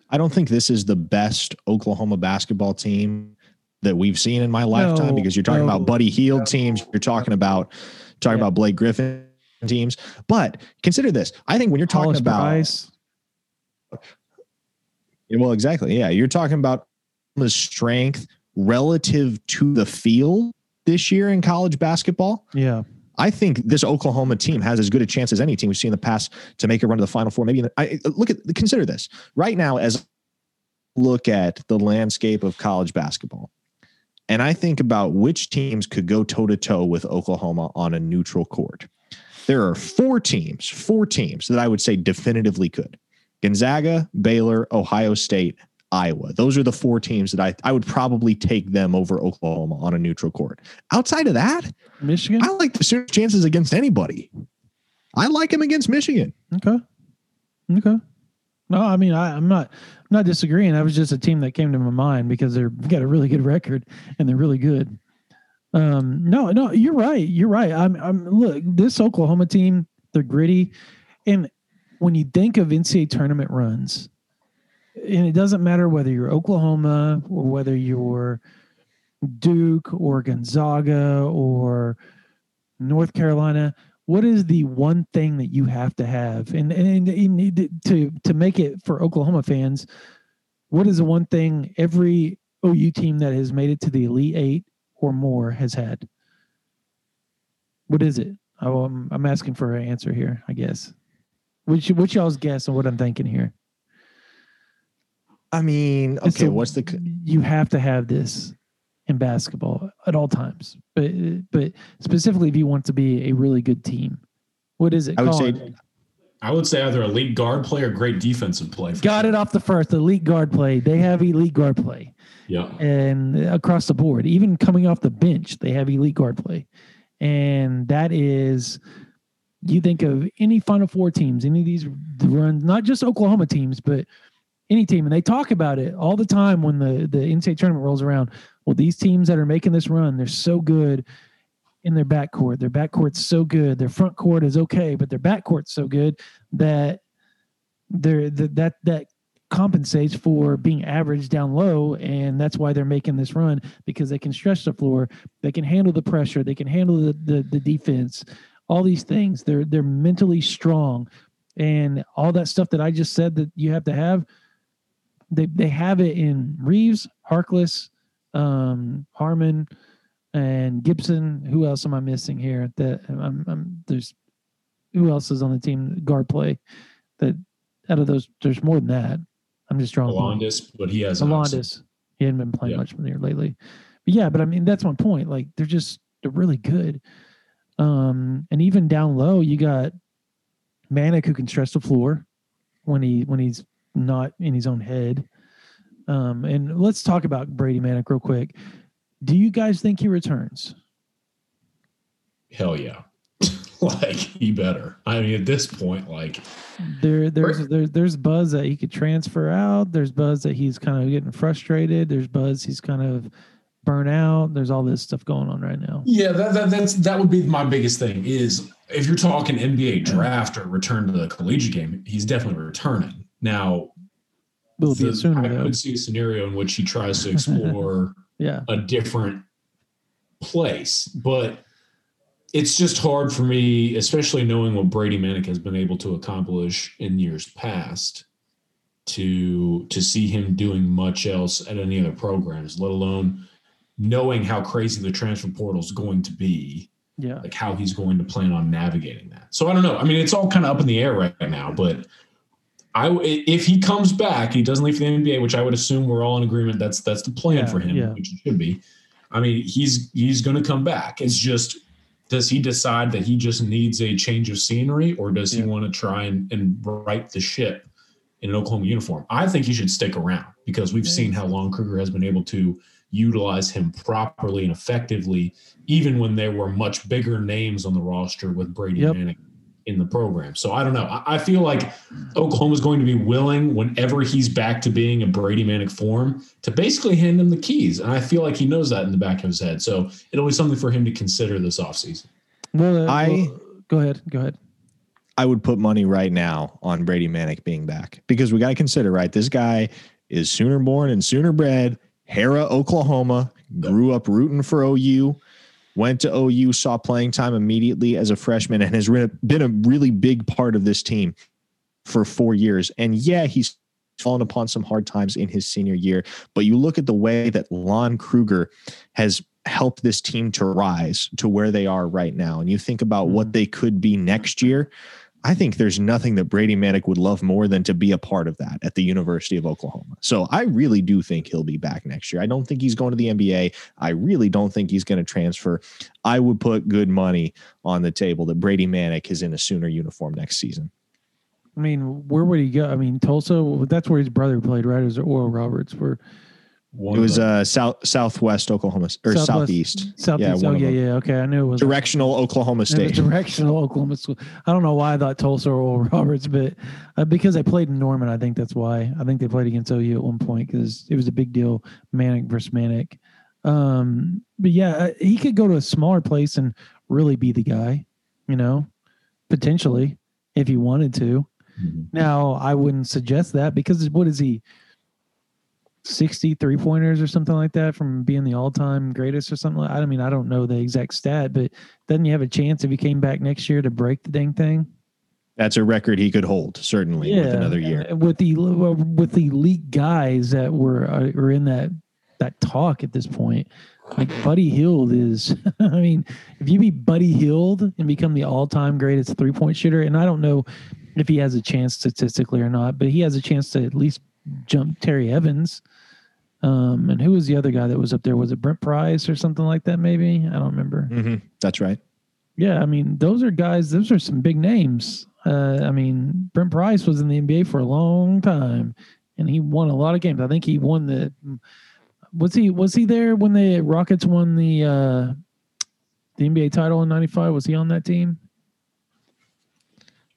S6: I don't think this is the best Oklahoma basketball team that we've seen in my lifetime
S5: No,
S6: because you're talking
S5: no.
S6: about Buddy Hield teams, you're talking about talking
S5: Yeah.
S6: about Blake Griffin teams. But consider this. I think when you're talking
S5: Hollis
S6: about
S5: Price,
S6: well, exactly. Yeah. You're talking about the strength relative to the field this year in college basketball.
S5: yeah,
S6: I think this Oklahoma team has as good a chance as any team we've seen in the past to make a run to the Final Four. Maybe the, I, look at consider this right now as look at the landscape of college basketball, and I think about which teams could go toe to toe with Oklahoma on a neutral court. There are four teams, four teams that I would say definitively could: Gonzaga, Baylor, Ohio State, Iowa. Those are the four teams that I I would probably take them over Oklahoma on a neutral court. Outside of that,
S5: Michigan.
S6: I like the Sooners' chances against anybody. I like him against Michigan.
S5: Okay. Okay. No, I mean I, I'm not I'm not disagreeing. That was just a team that came to my mind because they're got a really good record and they're really good. Um, no, no, you're right. You're right. I'm I'm look, this Oklahoma team, they're gritty. And when you think of NCAA tournament runs, and it doesn't matter whether you're Oklahoma or whether you're Duke or Gonzaga or North Carolina, what is the one thing that you have to have? And, and, and to to make it for Oklahoma fans what is the one thing every OU team that has made it to the elite 8 or more has had? What is it? I'm, I'm asking for an answer here I guess which which y'all's guess on what I'm thinking here
S6: I mean, okay,
S5: a-
S6: what's the
S5: you have to have this in basketball at all times but but specifically if you want to be a really good team what is it
S6: I would say-
S7: I would say either elite guard play or great defensive play. for
S5: Got
S7: sure.
S5: it off the first. Elite guard play. They have elite guard play,
S7: Yeah.
S5: and across the board, even coming off the bench, they have elite guard play, and that is. You think of any Final Four teams, any of these runs, not just Oklahoma teams, but any team, and they talk about it all the time when the the NCAA tournament rolls around. Well, these teams that are making this run, they're so good in their backcourt. Their backcourt's so good. Their front court is okay, but their backcourt's so good that they're that that that compensates for being average down low, and that's why they're making this run because they can stretch the floor, they can handle the pressure, they can handle the the, the defense, all these things. They're they're mentally strong, and all that stuff that I just said that you have to have. They they have it in Reaves, Harkless, um, Harmon, and Gibson. Who else am I missing here? That I'm, I'm there's who else is on the team guard play that out of those there's more than that. I'm just drawing.
S7: Alondes, but he has.
S5: Alondes. He hadn't been playing
S7: Yeah.
S5: much here lately. But yeah, but I mean that's my point. Like they're just they're really good. Um and even down low you got Manek who can stretch the floor when he when he's not in his own head. Um and let's talk about Brady Manek real quick. Do you guys think he returns?
S7: Hell yeah. like he better. I mean, at this point, like
S5: There, there's there's there's buzz that he could transfer out. There's buzz that he's kind of getting frustrated. There's buzz he's kind of burnt out. There's all this stuff going on right now.
S7: Yeah, that, that that's that would be my biggest thing is if you're talking NBA draft or return to the collegiate game, he's definitely returning. Now,
S5: Will be
S7: the-
S5: sooner
S7: I
S5: though.
S7: could see a scenario in which he tries to explore
S5: Yeah,
S7: a different place, but it's just hard for me, especially knowing what Brady Manek has been able to accomplish in years past, to to see him doing much else at any other programs, let alone knowing how crazy the transfer portal is going to be,
S5: Yeah.
S7: like how he's going to plan on navigating that. So I don't know. I mean, it's all kind of up in the air right now, but I if he comes back, he doesn't leave for the NBA, which I would assume we're all in agreement that's that's the plan
S5: Yeah,
S7: for him,
S5: yeah.
S7: which it should be. I mean, he's he's going to come back. It's just does he decide that he just needs a change of scenery, or does he want to try and, and right the ship in an Oklahoma uniform? I think he should stick around because we've seen how long Kruger has been able to utilize him properly and effectively, even when there were much bigger names on the roster with Brady
S5: Yep.
S7: Manning in the program. So I don't know. I, I feel like Oklahoma's going to be willing whenever he's back to being a Brady Manek form to basically hand him the keys. And I feel like he knows that in the back of his head. So it'll be something for him to consider this offseason.
S5: Well, uh,
S6: I-
S5: well, go ahead. Go ahead.
S6: I would put money right now on Brady Manek being back because we got to consider, right? This guy is Sooner born and Sooner bred, Harrah, Oklahoma, grew up rooting for OU, went to OU, saw playing time immediately as a freshman, and has been a really big part of this team for four years. And yeah, he's fallen upon some hard times in his senior year, but you look at the way that Lon Kruger has helped this team to rise to where they are right now, and you think about what mm-hmm. they could be next year. I think there's nothing that Brady Manek would love more than to be a part of that at the University of Oklahoma. So I really do think he'll be back next year. I don't think he's going to the NBA. I really don't think he's going to transfer. I would put good money on the table that Brady Manek is in a Sooner uniform next season.
S5: I mean, where would he go? I mean, Tulsa. That's where his brother played, right? Is Oral Roberts? Where
S7: One
S6: It was
S7: the-
S6: uh south southwest Oklahoma or
S5: Southwest-
S6: southeast.
S5: Southeast.
S6: Yeah,
S5: oh
S6: one of
S5: yeah, yeah. Okay, I knew it was
S6: Directional Oklahoma State.
S5: directional Oklahoma school. I don't know why I thought Tulsa or Oral Roberts, but uh, because they played in Norman, I think that's why. I think they played against OU at one point because it was a big deal, Manek versus Manek. Um, but yeah, uh, he could go to a smaller place and really be the guy, you know, potentially if he wanted to.
S7: Mhm.
S5: Now, I wouldn't suggest that because what is he? 60 three pointers or something like that from being the all time greatest or something like I mean, I don't know the exact stat, but doesn't he have a chance if he came back next year to break the dang thing?
S6: That's a record he could hold certainly with another year.
S5: With the with the elite guys that were uh, are in that that talk at this point, like Buddy Hield is. I mean, if you beat Buddy Hield and become the all time greatest three point shooter, and I don't know if he has a chance statistically or not, but he has a chance to at least jump Terry Evans. Um, and who was the other guy that was up there? Was it Brent Price or something like that? Maybe I don't remember.
S6: Mhm. That's right.
S5: Yeah, I mean, those are guys. Those are some big names. Uh, I mean, Brent Price was in the NBA for a long time, and he won a lot of games. I think he won the. Was he was he there when the Rockets won the uh, the NBA title in '95? Was he on that team?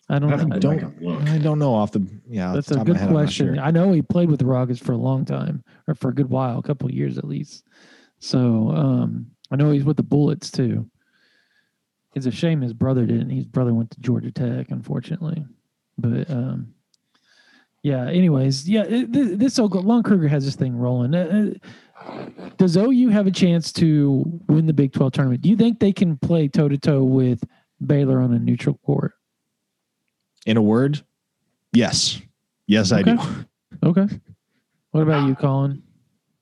S5: I don't
S7: I have
S5: know.
S7: to go back.
S6: I don't know off the yeah.
S5: That's
S6: the
S5: a
S6: top of my
S5: good
S6: head,
S5: question.
S6: sure.
S5: I know he played with the Rockets for a long time, or for a good while, a couple of years at least. So um, I know he's with the Bullets too. It's a shame his brother didn't. His brother went to Georgia Tech, unfortunately. But um, yeah. Anyways, yeah. It, this, this Oka- Lon Kruger has this thing rolling. Uh, uh, does OU have a chance to win the Big Twelve tournament? Do you think they can play toe to toe with Baylor on a neutral court?
S6: In a word, yes, yes, I do.
S5: Okay. Okay. What about you, Colin?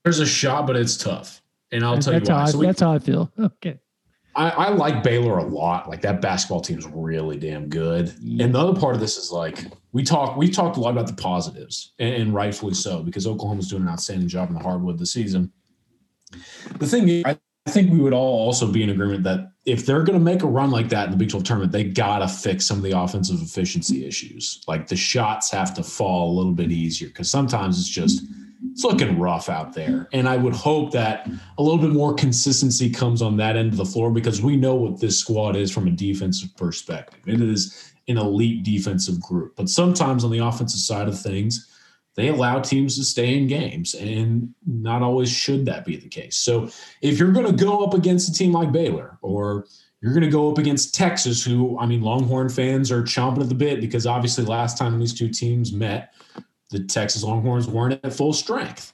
S7: There's a shot, but it's tough. And I'll tell
S5: that's
S7: you
S5: how
S7: why.
S5: I,
S7: So we-
S5: that's how I feel. Okay.
S7: I, I like Baylor a lot. Like that basketball team is really damn good. And the other part of this is like we talk we talked a lot about the positives, and, and rightfully so, because Oklahoma's doing an outstanding job in the hardwood this season. The thing is, I think we would all also be in agreement that if they're going to make a run like that in the Big 12 tournament, they got to fix some of the offensive efficiency issues. Like the shots have to fall a little bit easier because sometimes it's just it's looking rough out there. And I would hope that a little bit more consistency comes on that end of the floor because we know what this squad is from a defensive perspective. It is an elite defensive group. But sometimes on the offensive side of things, they allow teams to stay in games, and not always should that be the case. So if you're going to go up against a team like Baylor or you're going to go up against Texas, who, I mean, Longhorn fans are chomping at the bit because obviously last time these two teams met, the Texas Longhorns weren't at full strength.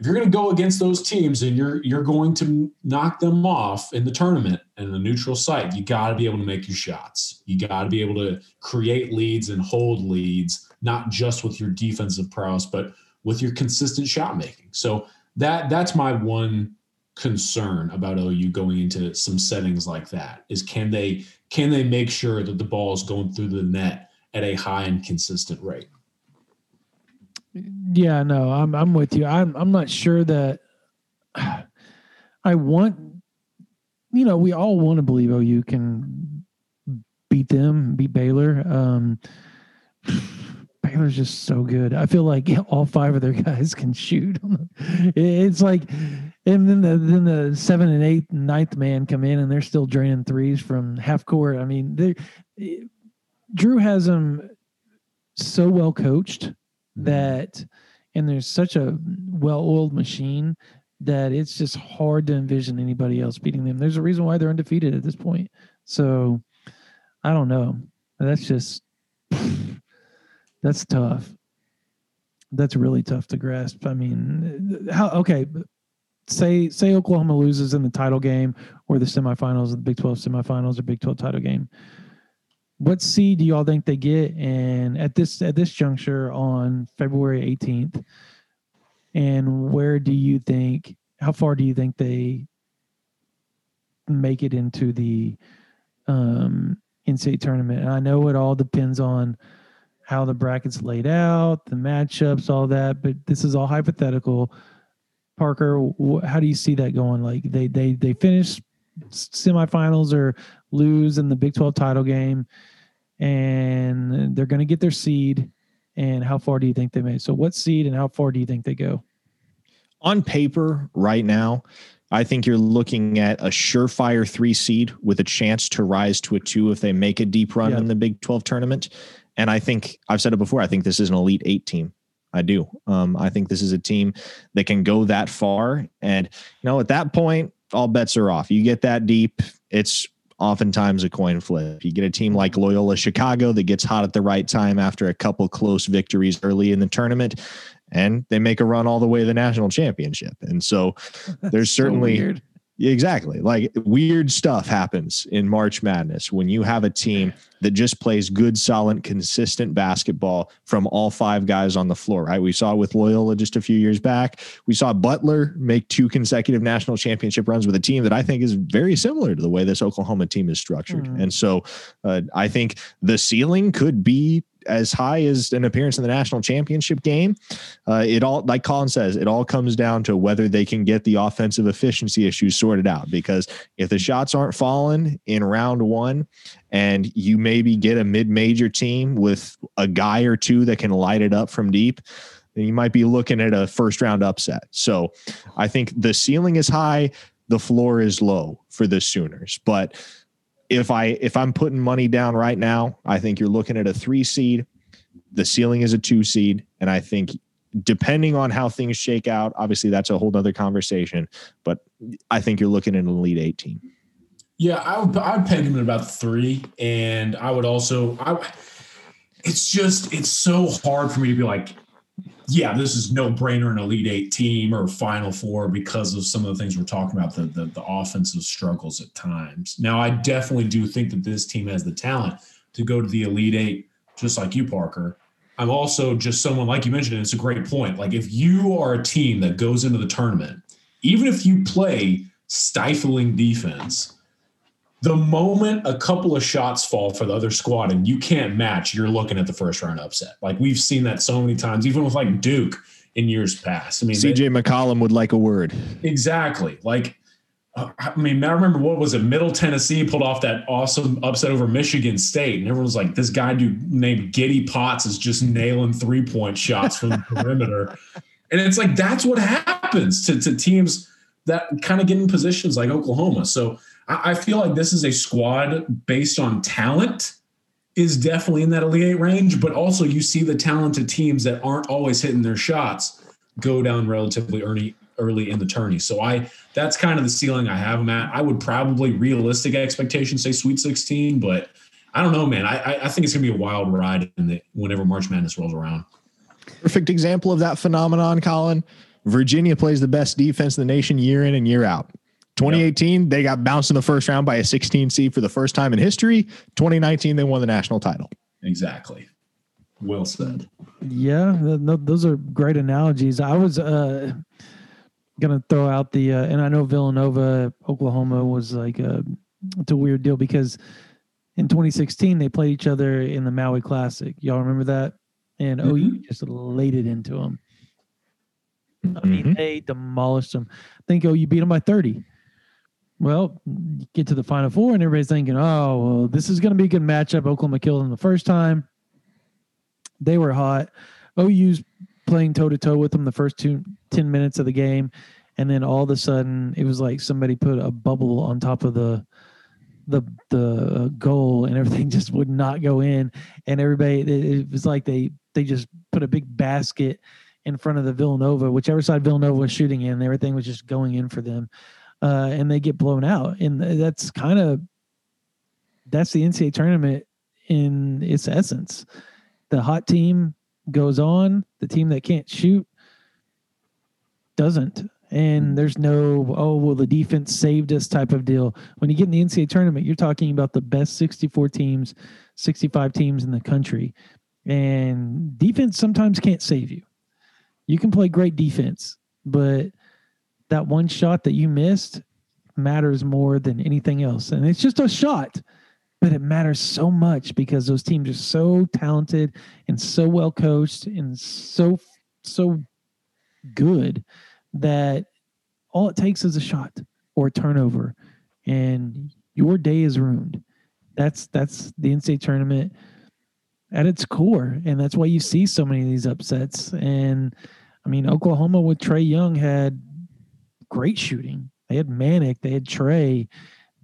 S7: if you're going to go against those teams and you're you're going to knock them off in the tournament in the neutral site, you got to be able to make your shots. You got to be able to create leads and hold leads, not just with your defensive prowess, but with your consistent shot making. So that that's my one concern about OU going into some settings like that is can they can they make sure that the ball is going through the net at a high and consistent rate?
S5: Yeah, no, I'm I'm with you. I'm I'm not sure that I want you know, we all want to believe OU can beat them, beat Baylor. Um Baylor's just so good. I feel like all five of their guys can shoot. it's like, and then the then the seven and eight and ninth man come in and they're still draining threes from half court. I mean, they Drew has them so well coached mm-hmm. that, and there's such a well-oiled machine that it's just hard to envision anybody else beating them. There's a reason why they're undefeated at this point. So, I don't know. That's just that's tough. That's really tough to grasp. I mean, how okay, say say Oklahoma loses in the title game or the semifinals the Big 12 semifinals or Big 12 title game. What seed do y'all think they get? And at this at this juncture on February 18th, and where do you think how far do you think they make it into the um NCAA tournament? And I know it all depends on how the brackets laid out, the matchups, all that. But this is all hypothetical. Parker, wh- how do you see that going? Like they they they finish semifinals or lose in the Big Twelve title game, and they're going to get their seed. And how far do you think they made? So, what seed and how far do you think they go?
S6: On paper, right now, I think you're looking at a surefire three seed with a chance to rise to a two if they make a deep run
S5: Yeah.
S6: in the Big 12 tournament. And I think I've said it before. I think this is an elite eight team. I do. Um, I think this is a team that can go that far. And, you know, at that point, all bets are off. You get that deep, it's oftentimes a coin flip. You get a team like Loyola Chicago that gets hot at the right time after a couple close victories early in the tournament, and they make a run all the way to the national championship. And so there's certainly. Exactly. Like weird stuff happens in March Madness when you have a team that just plays good, solid, consistent basketball from all five guys on the floor, right? We saw with Loyola just a few years back. We saw Butler make two consecutive national championship runs with a team that I think is very similar to the way this Oklahoma team is structured.
S5: Mhm.
S6: And so uh, I think the ceiling could be as high as an appearance in the national championship game. Uh, it all, like Colin says, it all comes down to whether they can get the offensive efficiency issues sorted out. Because if the shots aren't falling in round one, and you maybe get a mid-major team with a guy or two that can light it up from deep, then you might be looking at a first-round upset. So, I think the ceiling is high, the floor is low for the Sooners, but if I if I'm putting money down right now, I think you're looking at a three seed. The ceiling is a two seed, and I think depending on how things shake out, obviously that's a whole other conversation. But I think you're looking at an elite eight team.
S7: Yeah, I would I would peg him at about three, and I would also I. It's just it's so hard for me to be like, yeah, this is no brainer an elite eight team or final four because of some of the things we're talking about the, the the offensive struggles at times. Now, I definitely do think that this team has the talent to go to the elite eight, just like you, Parker. I'm also just someone like you mentioned. It's a great point. Like if you are a team that goes into the tournament, even if you play stifling defense, the moment a couple of shots fall for the other squad and you can't match, you're looking at the first round upset. Like we've seen that so many times, even with like Duke in years past. I mean, they-
S6: CJ McCollum would like a word.
S7: Exactly. Like, uh, I mean, I remember what was it? Middle Tennessee pulled off that awesome upset over Michigan State, and everyone was like, "This guy dude named Giddy Potts is just nailing three point shots from the perimeter," and it's like that's what happens to, to teams that kind of get in positions like Oklahoma. So I, feel like this is a squad based on talent is definitely in that elite eight range, but also you see the talented teams that aren't always hitting their shots go down relatively early early in the tourney. So I that's kind of the ceiling I have them at. I would probably realistic expectations say Sweet 16, but I don't know, man. I I- I think it's gonna be a wild ride in the whenever March Madness rolls around.
S6: Perfect example of that phenomenon, Colin. Virginia plays the best defense in the nation year in and year out. 2018, they got bounced in the first round by a 16 seed for the first time in history. 2019, they won the national title.
S7: Exactly. Well said.
S5: Yeah, th- th- those are great analogies. I was uh, gonna throw out the, uh, and I know Villanova, Oklahoma was like a, it's a weird deal because in 2016 they played each other in the Maui Classic. Y'all remember that? And OU just laid it into them. I mean,
S6: Mhm.
S5: they demolished them. I think OU beat them by 30. Well, get to the Final Four, and everybody's thinking, "Oh, well, this is going to be a good matchup." Oklahoma killed them the first time. They were hot. OU's playing toe to toe with them the first two, 10 minutes of the game, and then all of a sudden, it was like somebody put a bubble on top of the the the uh, goal, and everything just would not go in. And everybody, it, it was like they they just put a big basket in front of the Villanova, whichever side Villanova was shooting in, everything was just going in for them. Uh, and they get blown out. And that's kind of that's the NCAA tournament in its essence. The hot team goes on, the team that can't shoot doesn't. And there's no, oh, well, the defense saved us type of deal. When you get in the NCAA tournament, you're talking about the best 64 teams, 65 teams in the country. And defense sometimes can't save you. You can play great defense, but that one shot that you missed matters more than anything else. And it's just a shot, but it matters so much because those teams are so talented and so well coached and so so good that all it takes is a shot or a turnover and your day is ruined. That's that's the NCAA tournament at its core. And that's why you see so many of these upsets. And I mean, Oklahoma with Trae Young had great shooting. They had Manek, they had Trae,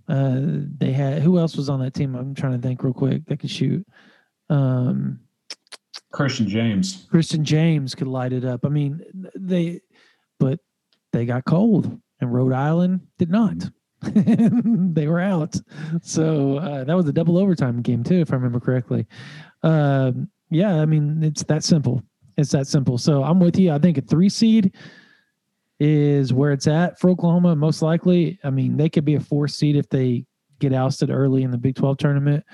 S5: uh, they had who else was on that team? I'm trying to think real quick that could shoot. Um,
S7: Christian James.
S5: Christian James could light it up. I mean, they, but they got cold, and Rhode Island did not. they were out. So uh, that was a double overtime game too, if I remember correctly. Um, yeah, I mean, it's that simple. It's that simple. So I'm with you. I think a three seed is where it's at for Oklahoma. Most likely, I mean, they could be a four seed if they get ousted early in the Big 12 tournament.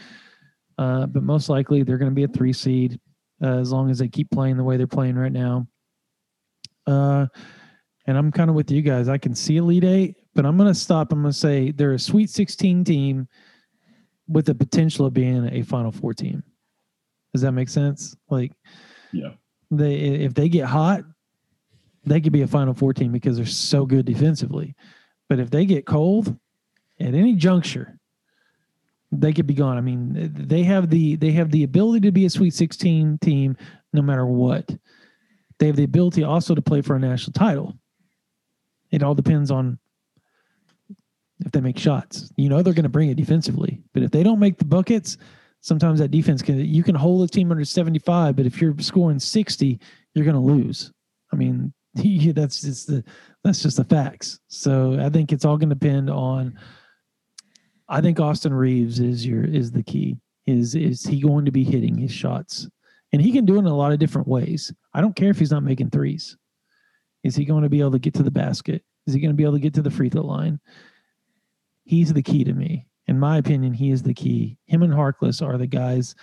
S5: Uh, but most likely, they're going to be a three seed uh, as long as they keep playing the way they're playing right now. Uh, and I'm kind of with you guys. I can see Elite Eight, but I'm going to stop. I'm going to say they're a Sweet 16 team with the potential of being a Final Four team. Does that make sense? Like,
S7: Yeah.
S5: they if they get hot, they could be a Final Four team because they're so good defensively. But if they get cold at any juncture, they could be gone. I mean, they have the they have the ability to be a Sweet 16 team no matter what. They have the ability also to play for a national title. It all depends on if they make shots. You know they're going to bring it defensively, but if they don't make the buckets, sometimes that defense can you can hold a team under 75, but if you're scoring 60, you're going to lose. I mean, that's just the that's just the facts. So I think it's all going to depend on. I think Austin Reaves is your is the key. Is is he going to be hitting his shots? And he can do it in a lot of different ways. I don't care if he's not making threes. Is he going to be able to get to the basket? Is he going to be able to get to the free throw line? He's the key to me. In my opinion, he is the key. Him and Harkless are the guys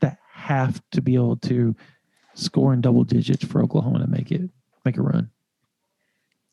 S5: that have to be able to score in double digits for Oklahoma to make it make a run.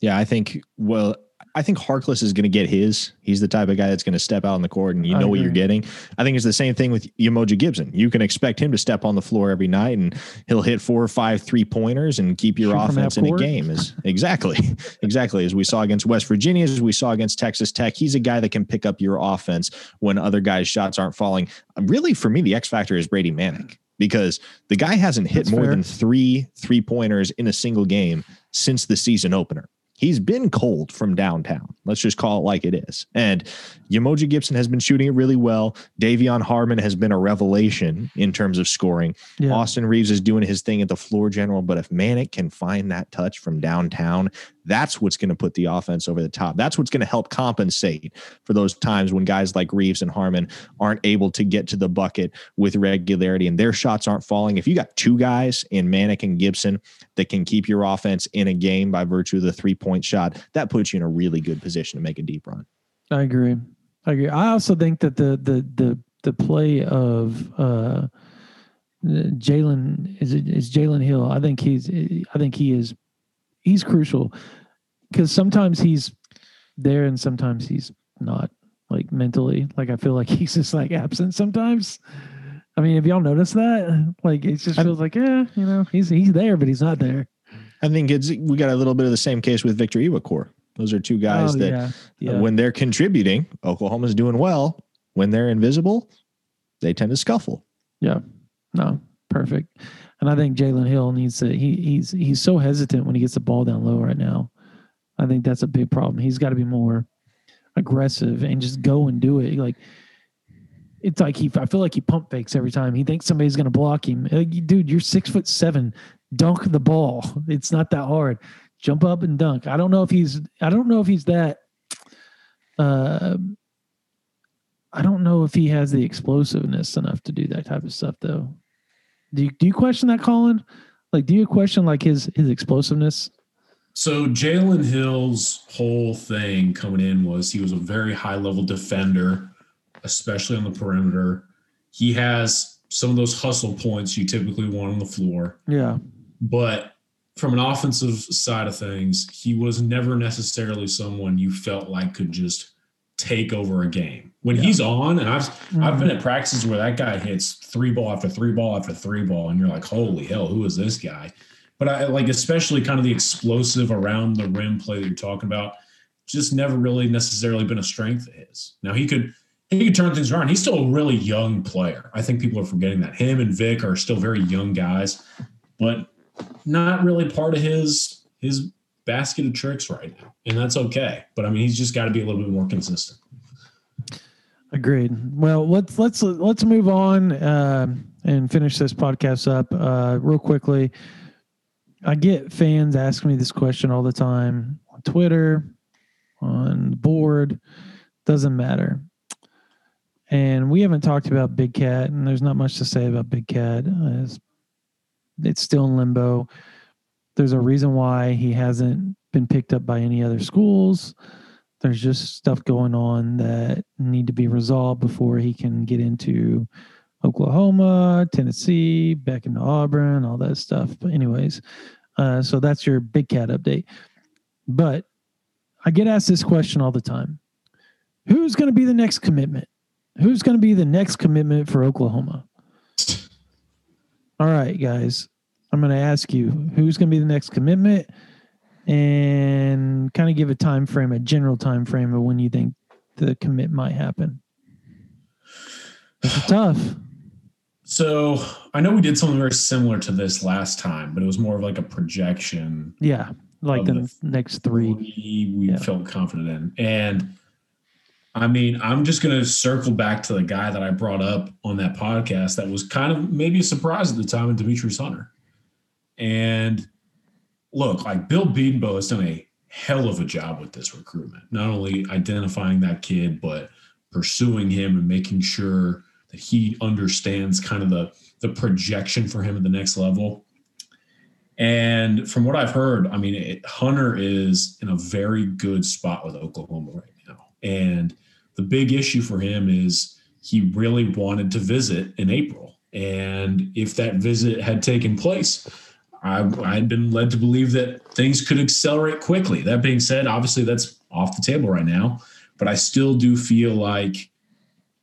S6: Yeah, I think. Well, I think Harkless is going to get his. He's the type of guy that's going to step out on the court, and you know what you're getting. I think it's the same thing with Umoja Gibson. You can expect him to step on the floor every night, and he'll hit four or five three pointers and keep your
S5: Shoot
S6: offense in a game. Is exactly, exactly as we saw against West Virginia, as we saw against Texas Tech. He's a guy that can pick up your offense when other guys' shots aren't falling. Really, for me, the X factor is Brady Manek because the guy hasn't hit
S5: That's
S6: more
S5: fair.
S6: than three three pointers in a single game since the season opener. he's been cold from downtown. Let's just call it like it is. And Umoja Gibson has been shooting it really well. De'Vion Harmon has been a revelation in terms of scoring.
S5: Yeah.
S6: Austin Reaves is doing his thing at the floor general. But if Manek can find that touch from downtown, that's what's going to put the offense over the top. That's what's going to help compensate for those times when guys like Reaves and Harmon aren't able to get to the bucket with regularity and their shots aren't falling. If you got two guys in Manek and Gibson that can keep your offense in a game by virtue of the three point shot, that puts you in a really good position to make a deep run.
S5: I agree. I agree. I also think that the the the the play of uh Jalen is is Jalen Hill. I think he's I think he is he's crucial because sometimes he's there and sometimes he's not like mentally. Like I feel like he's just like absent sometimes. I mean, have y'all noticed that? Like it just
S6: I-
S5: feels like, yeah, you know, he's he's there, but he's not there.
S6: I think it's we got a little bit of the same case with Victor Iwuakor. Those are two guys
S5: Oh,
S6: that
S5: yeah,
S6: uh,
S5: yeah.
S6: when they're contributing, Oklahoma's doing well. When they're invisible, they tend to scuffle.
S5: Yeah, no, perfect. And I think Jalen Hill needs to. He he's he's so hesitant when he gets the ball down low right now. I think that's a big problem. He's got to be more aggressive and just go and do it. Like it's like he. I feel like he pump fakes every time. He thinks somebody's going to block him. Like, dude, you're six foot seven. Dunk the ball. It's not that hard. Jump up and dunk. I don't know if he's. I don't know if he's that. Uh, I don't know if he has the explosiveness enough to do that type of stuff, though. Do you do you question that, Colin? Like, do you question like his his explosiveness?
S7: So Jalen Hill's whole thing coming in was he was a very high level defender, especially on the perimeter. He has some of those hustle points you typically want on the floor,
S5: Yeah,
S7: but from an offensive side of things, he was never necessarily someone you felt like could just take over a game. When he's on, and I've I've been mm-hmm. at practices where that guy hits three ball after three ball after three ball, and you're like, holy hell, who is this guy? But I like especially kind of the explosive around the rim play that you're talking about, just never really necessarily been a strength of his. Now he could he could turn things around. He's still a really young player. I think people are forgetting that. Him and Vic are still very young guys, but not really part of his his basket of tricks right now. And that's okay. But I mean he's just got to be a little bit more consistent.
S5: agreed. Well, let's let's let's move on uh, and finish this podcast up uh, real quickly. I get fans asking me this question all the time on Twitter, on the board. Doesn't matter. And we haven't talked about Big Cat, and there's not much to say about Big Cat. Uh, it's, it's still in limbo. There's a reason why he hasn't been picked up by any other schools. There's just stuff going on that need to be resolved before he can get into Oklahoma, Tennessee, back into Auburn, all that stuff. But anyways, uh, so that's your Big Cat update. But I get asked this question all the time: Who's going to be the next commitment? Who's going to be the next commitment for Oklahoma? All right, guys. I'm going to ask you who's going to be the next commitment and kind of give a time frame, a general time frame of when you think the commit might happen. It's tough.
S7: So I know we did something very similar to this last time, but it was more of like a projection.
S5: Yeah, like the,
S7: the
S5: next three.
S7: we,
S5: Yeah.
S7: felt confident in. And I mean, I'm just going to circle back to the guy that I brought up on that podcast that was kind of maybe a surprise at the time, and Demetrius Hunter. And look, like Bill Bedenbaugh has done a hell of a job with this recruitment, not only identifying that kid, but pursuing him and making sure that he understands kind of the the projection for him at the next level. And from what I've heard, I mean, it, Hunter is in a very good spot with Oklahoma right now. And the big issue for him is he really wanted to visit in April. And if that visit had taken place, I, I'd been led to believe that things could accelerate quickly. That being said, obviously that's off the table right now, but I still do feel like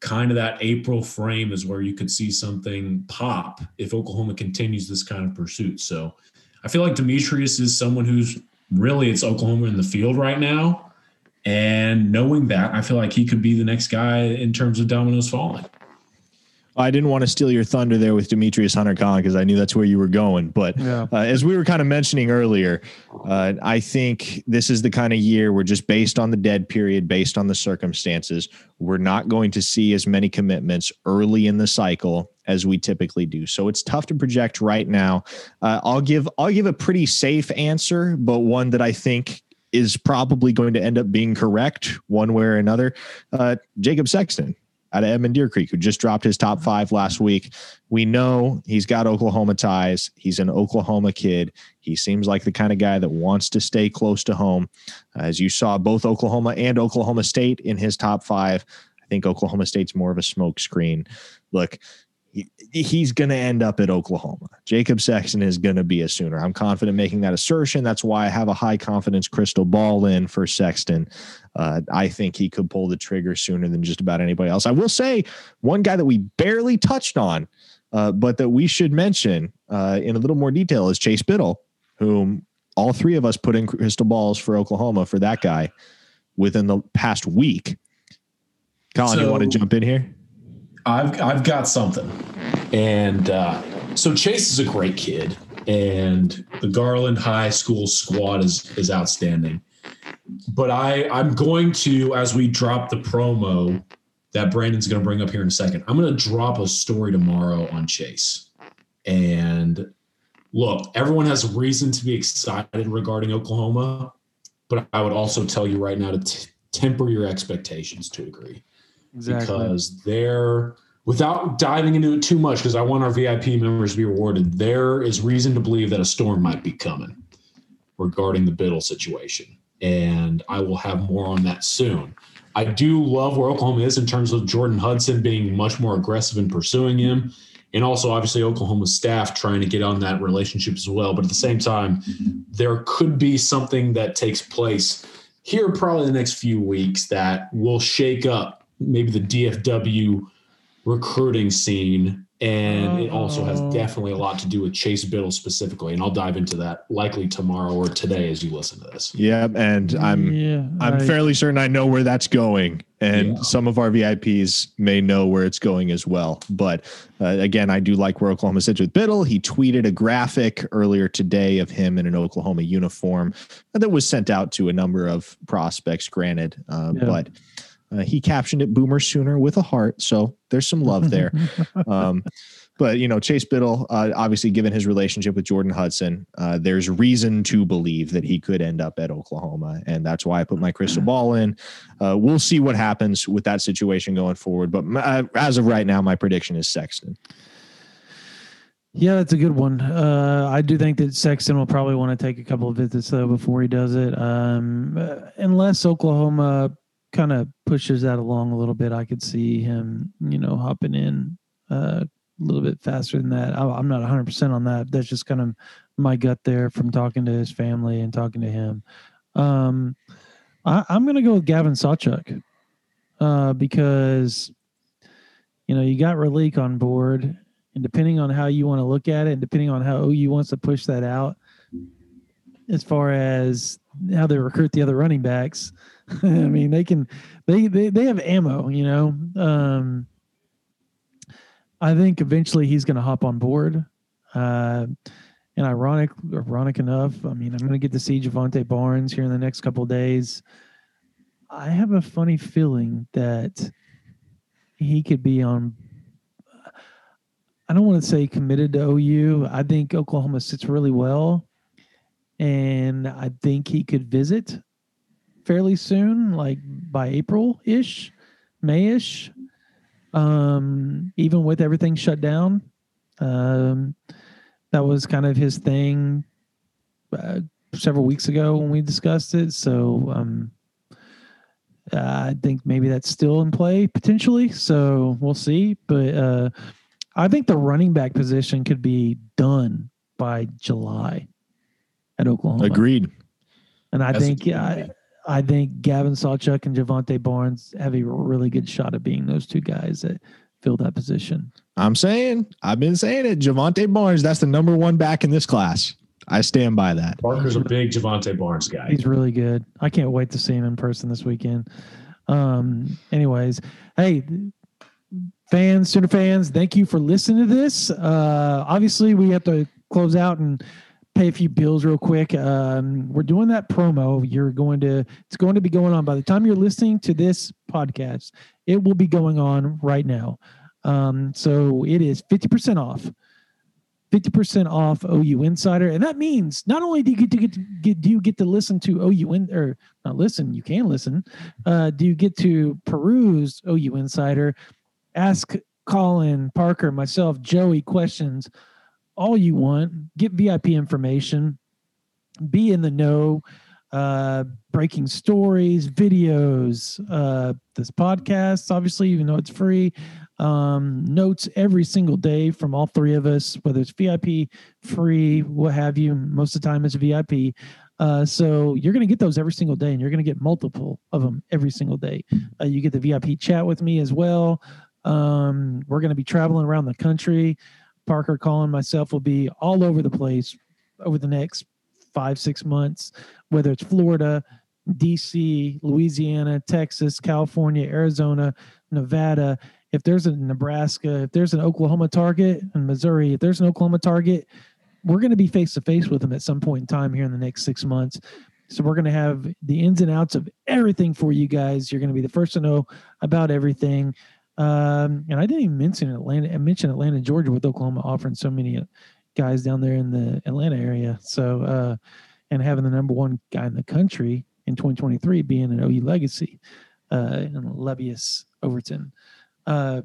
S7: kind of that April frame is where you could see something pop if Oklahoma continues this kind of pursuit. So I feel like Demetrius is someone who's really it's Oklahoma in the field right now. And knowing that, I feel like he could be the next guy in terms of dominoes falling.
S6: I didn't want to steal your thunder there with Demetrius Hunter Collin because I knew that's where you were going. But
S5: Yeah.
S6: uh, as we were kind of mentioning earlier, uh, I think this is the kind of year where just based on the dead period, based on the circumstances, we're not going to see as many commitments early in the cycle as we typically do. So it's tough to project right now. Uh, I'll give I'll give a pretty safe answer, but one that I think is probably going to end up being correct one way or another. Uh, Jacob Sexton out of Edmond Deer Creek, who just dropped his top five last week. We know he's got Oklahoma ties. He's an Oklahoma kid. He seems like the kind of guy that wants to stay close to home. Uh, as you saw, both Oklahoma and Oklahoma State in his top five. I think Oklahoma State's more of a smokescreen. Look, he's going to end up at Oklahoma. Jacob Sexton is going to be a Sooner. I'm confident making that assertion. That's why I have a high confidence crystal ball in for Sexton. Uh, I think he could pull the trigger sooner than just about anybody else. I will say one guy that we barely touched on, uh, but that we should mention uh, in a little more detail is Chase Biddle, whom all three of us put in crystal balls for Oklahoma for that guy within the past week. Colin, you want to jump in here?
S7: I've I've got something, and uh, so Chase is a great kid, and the Garland High School squad is is outstanding. But I I'm going to as we drop the promo that Brandon's going to bring up here in a second. I'm going to drop a story tomorrow on Chase, and look, everyone has reason to be excited regarding Oklahoma, but I would also tell you right now to t- temper your expectations to a degree
S5: Exactly.
S7: because they're without diving into it too much because I want our VIP members to be rewarded. There is reason to believe that a storm might be coming regarding the Biddle situation, and I will have more on that soon. I do love where Oklahoma is in terms of Jordan Hudson being much more aggressive in pursuing him, and also obviously Oklahoma's staff trying to get on that relationship as well. But at the same time, there could be something that takes place here probably the next few weeks that will shake up maybe the DFW recruiting scene. And it also has
S5: Oh.
S7: definitely a lot to do with Chase Biddle specifically. And I'll dive into that likely tomorrow or today as you listen to this.
S6: Yeah, and I'm
S5: yeah,
S6: I'm
S5: I-
S6: fairly certain I know where that's going, and
S7: Yeah.
S6: some of our VIPs may know where it's going as well. But uh, again, I do like where Oklahoma sits with Biddle. He tweeted a graphic earlier today of him in an Oklahoma uniform that was sent out to a number of prospects. Granted, uh,
S5: Yeah.
S6: but uh, he captioned it "Boomer Sooner" with a heart, so there's some love there. um, but you know, Chase Biddle, uh, obviously, given his relationship with Jordan Hudson, uh, there's reason to believe that he could end up at Oklahoma, and that's why I put my crystal ball in. Uh, we'll see what happens with that situation going forward, but my, uh, as of right now, my prediction is Sexton.
S5: Yeah, that's a good one. Uh, I do think that Sexton will probably want to take a couple of visits though before he does it. Um, uh, unless Oklahoma kind of pushes that along a little bit, I could see him, you know, hopping in uh, a little bit faster than that. I, I'm not 100 percent on that. That's just kind of my gut there from talking to his family and talking to him. Um, I, I'm going to go with Gavin Sawchuk uh, because you know you got Raleek on board and depending on how you want to look at it and depending on how OU wants to push that out as far as how they recruit the other running backs I mean they can they they, they have ammo you know? Um I think eventually he's going to hop on board. Uh and ironic ironic enough I mean I'm going to get to see Jovantae Barnes here in the next couple days. I have a funny feeling that he could be on I don't want to say committed to OU. I think Oklahoma sits really well, and I think he could visit fairly soon, like by April ish, May ish. Um, even with everything shut down, um, that was kind of his thing uh, several weeks ago when we discussed it. So um, I think maybe that's still in play potentially. So we'll see, but. Uh, I think the running back position could be done by July at Oklahoma.
S6: Agreed.
S5: And I
S7: it
S5: think yeah. I, I think Gavin Sawchuk and Jovantae Barnes have a really good shot of being those two guys that fill that position.
S6: I'm saying, I've been saying it. Jovantae Barnes, that's the number one back in this class. I stand by that.
S7: Parker's a big Jovantae Barnes guy.
S5: He's really good. I can't wait to see him in person this weekend. Um, anyways, hey, fans, Sooner fans, thank you for listening to this. Uh, obviously, we have to close out and pay a few bills real quick. Um, we're doing that promo. You're going to, it's going to be going on by the time you're listening to this podcast. It will be going on right now. Um, so it is 50% off. 50% off OU Insider. And that means not only do you get to get, get do you get to listen to OU in, or not listen, you can listen. Uh, do you get to peruse OU Insider, ask Colin, Parker, myself, Joey questions all you want, get VIP information, be in the know, uh, breaking stories, videos, uh, this podcast, obviously, even though it's free, um, notes every single day from all three of us, whether it's VIP, free, what have you. Most of the time, it's VIP. Uh, so you're going to get those every single day, and you're going to get multiple of them every single day. Uh, you get the VIP chat with me as well. Um, we're going to be traveling around the country. Parker, Colin, myself will be all over the place over the next five, six months, whether it's Florida, DC, Louisiana, Texas, California, Arizona, Nevada. If there's a Nebraska, if there's an Oklahoma target and Missouri, if there's an Oklahoma target, we're going to be face to face with them at some point in time here in the next six months. So we're going to have the ins and outs of everything for you guys. You're going to be the first to know about everything. Um, and I didn't even mention Atlanta. I mentioned Atlanta, Georgia, with Oklahoma offering so many uh, guys down there in the Atlanta area. So, uh, and having the number one guy in the country in 2023 being an OU legacy, uh, and Lebbeus Overton. Uh,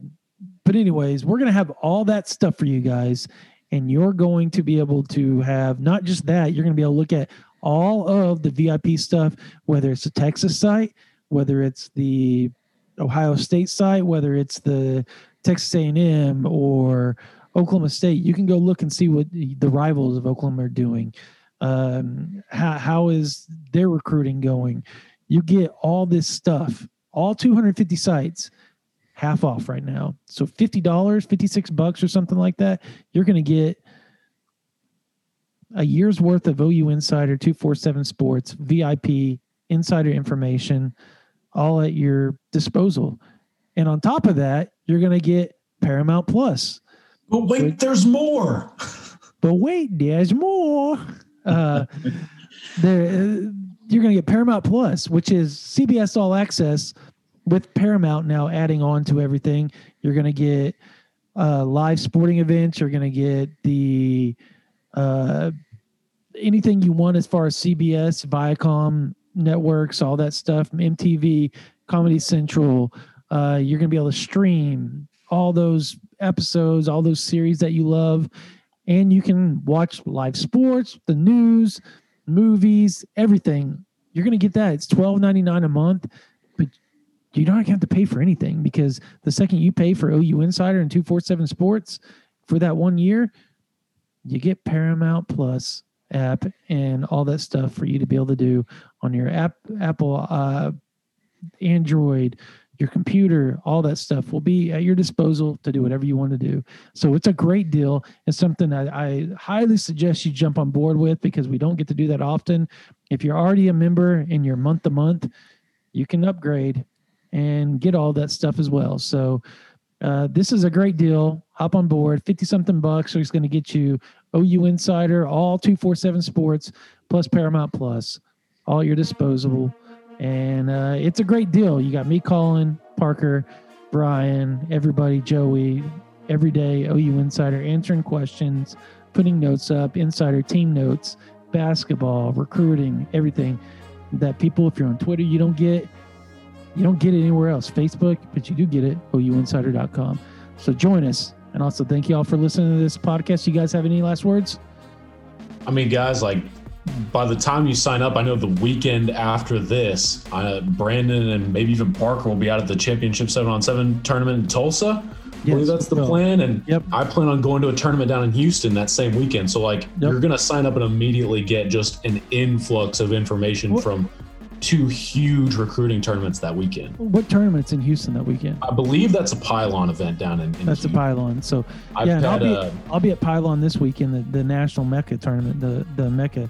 S5: but anyways, we're gonna have all that stuff for you guys, and you're going to be able to have not just that. You're gonna be able to look at all of the VIP stuff, whether it's the Texas site, whether it's the Ohio State site, whether it's the Texas A&M or Oklahoma State, you can go look and see what the, rivals of Oklahoma are doing. Um, how, how is their recruiting going? You get all this stuff, all 250 sites, half off right now. So $50, 56 bucks or something like that, you're going to get a year's worth of OU Insider 247 Sports VIP insider information all at your disposal. And on top of that, you're going to get Paramount Plus.
S7: But wait,
S5: Which-
S7: there's more.
S5: But wait, there's more. Uh, there, uh, you're going to get Paramount Plus, which is CBS All Access with Paramount now adding on to everything. You're going to get uh, live sporting events. You're going to get the uh, anything you want as far as CBS, Viacom networks, all that stuff, MTV, Comedy Central. Uh, you're going to be able to stream all those episodes, all those series that you love, and you can watch live sports, the news, movies, everything. You're going to get that. It's twelve ninety nine a month, but you don't have to pay for anything because the second you pay for OU Insider and two four seven Sports for that one year, you get Paramount Plus app and all that stuff for you to be able to do on your app, Apple, uh, Android, your computer, all that stuff will be at your disposal to do whatever you want to do. So it's a great deal. It's something I, I highly suggest you jump on board with because we don't get to do that often. If you're already a member and you're month to month, you can upgrade and get all that stuff as well. So uh, this is a great deal. Hop on board, 50 something bucks. So he's going to get you OU Insider, all 247 sports, plus Paramount Plus, all your disposable And uh, it's a great deal. You got me, Colin, Parker, Brian, everybody, Joey, every day, OU Insider answering questions, putting notes up, insider team notes, basketball, recruiting, everything that people, if you're on Twitter, you don't get. You don't get it anywhere else, Facebook, but you do get it, ouinsider.com. So join us. And also thank you all for listening to this podcast. You guys have any last words?
S7: I mean, guys, like by the time you sign up, I know the weekend after this, uh, Brandon and maybe even Parker will be out at the championship seven on seven tournament in Tulsa. I believe that's the
S5: so-
S7: plan. And
S5: Yep.
S7: I plan on going to a tournament down in Houston that same weekend. So, like, you're going to sign up and immediately get just an influx of information
S5: What-
S7: from two huge recruiting tournaments that weekend.
S5: What tournament's in Houston that weekend?
S7: I believe that's a pylon event down in. in
S5: That's a pylon. So
S7: I've
S5: yeah, I'll be
S7: uh,
S5: I'll be at Pylon this weekend, the, the National Mecca tournament, the the Mecca,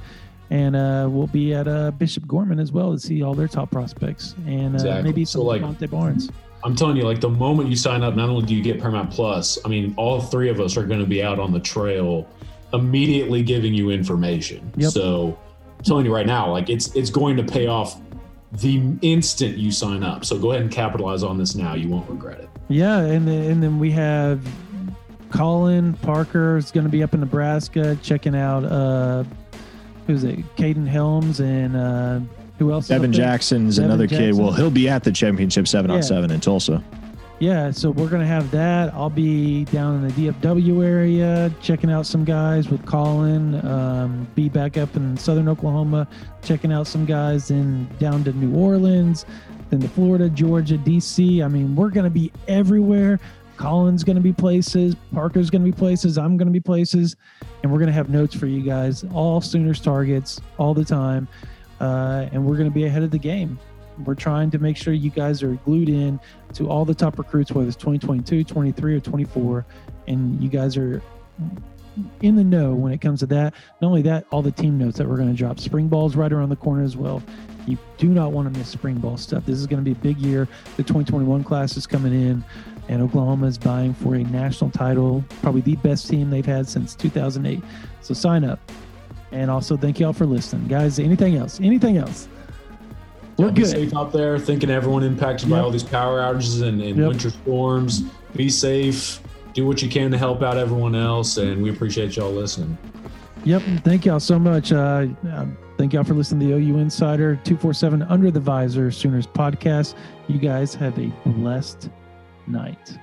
S5: and uh, we'll be at uh, Bishop Gorman as well to see all their top prospects and uh,
S7: Exactly.
S5: maybe
S7: So,
S5: some
S7: like-
S5: Monte Barnes.
S7: I'm telling you, like the moment you sign up, not only do you get Paramount Plus, I mean, all three of us are going to be out on the trail immediately giving you information.
S5: Yep.
S7: So I'm telling you right now, like it's it's going to pay off the instant you sign up. So go ahead and capitalize on this now. You won't regret it.
S5: Yeah, and then, and then we have Colin Parker is going to be up in Nebraska checking out uh who's it? Kaden Helms and uh who else? is
S6: Devin? Jackson's
S5: Devin
S6: another kid. Well, he'll be at the championship seven
S5: Yeah.
S6: on seven in Tulsa.
S5: Yeah, so we're gonna have that. I'll be down in the DFW area checking out some guys with Colin. Um, be back up in Southern Oklahoma checking out some guys. Then down to New Orleans, then to Florida, Georgia, DC. I mean, we're gonna be everywhere. Colin's gonna be places. Parker's gonna be places. I'm gonna be places, and we're gonna have notes for you guys. All Sooners targets all the time, uh, and we're gonna be ahead of the game. We're trying to make sure you guys are glued in to all the top recruits, whether it's 2022, 23, or 24, and you guys are in the know when it comes to that. Not only that, all the team notes that we're going to drop. Spring ball's right around the corner as well. You do not want to miss spring ball stuff. This is going to be a big year. The 2021 class is coming in, and Oklahoma is vying for a national title, probably the best team they've had since 2008. So sign up. And also, thank you all for listening. Guys, anything else? Anything else? We're
S7: Be
S5: good.
S7: safe out there. Thinking everyone impacted by all these power outages and, and
S5: Yep.
S7: winter storms. Be safe. Do what you can to help out everyone else, and we appreciate y'all listening.
S5: Yep. Thank y'all so much. Uh, um, thank y'all for listening to the OU Insider 247 Under the Visor Sooners podcast. You guys have a blessed night.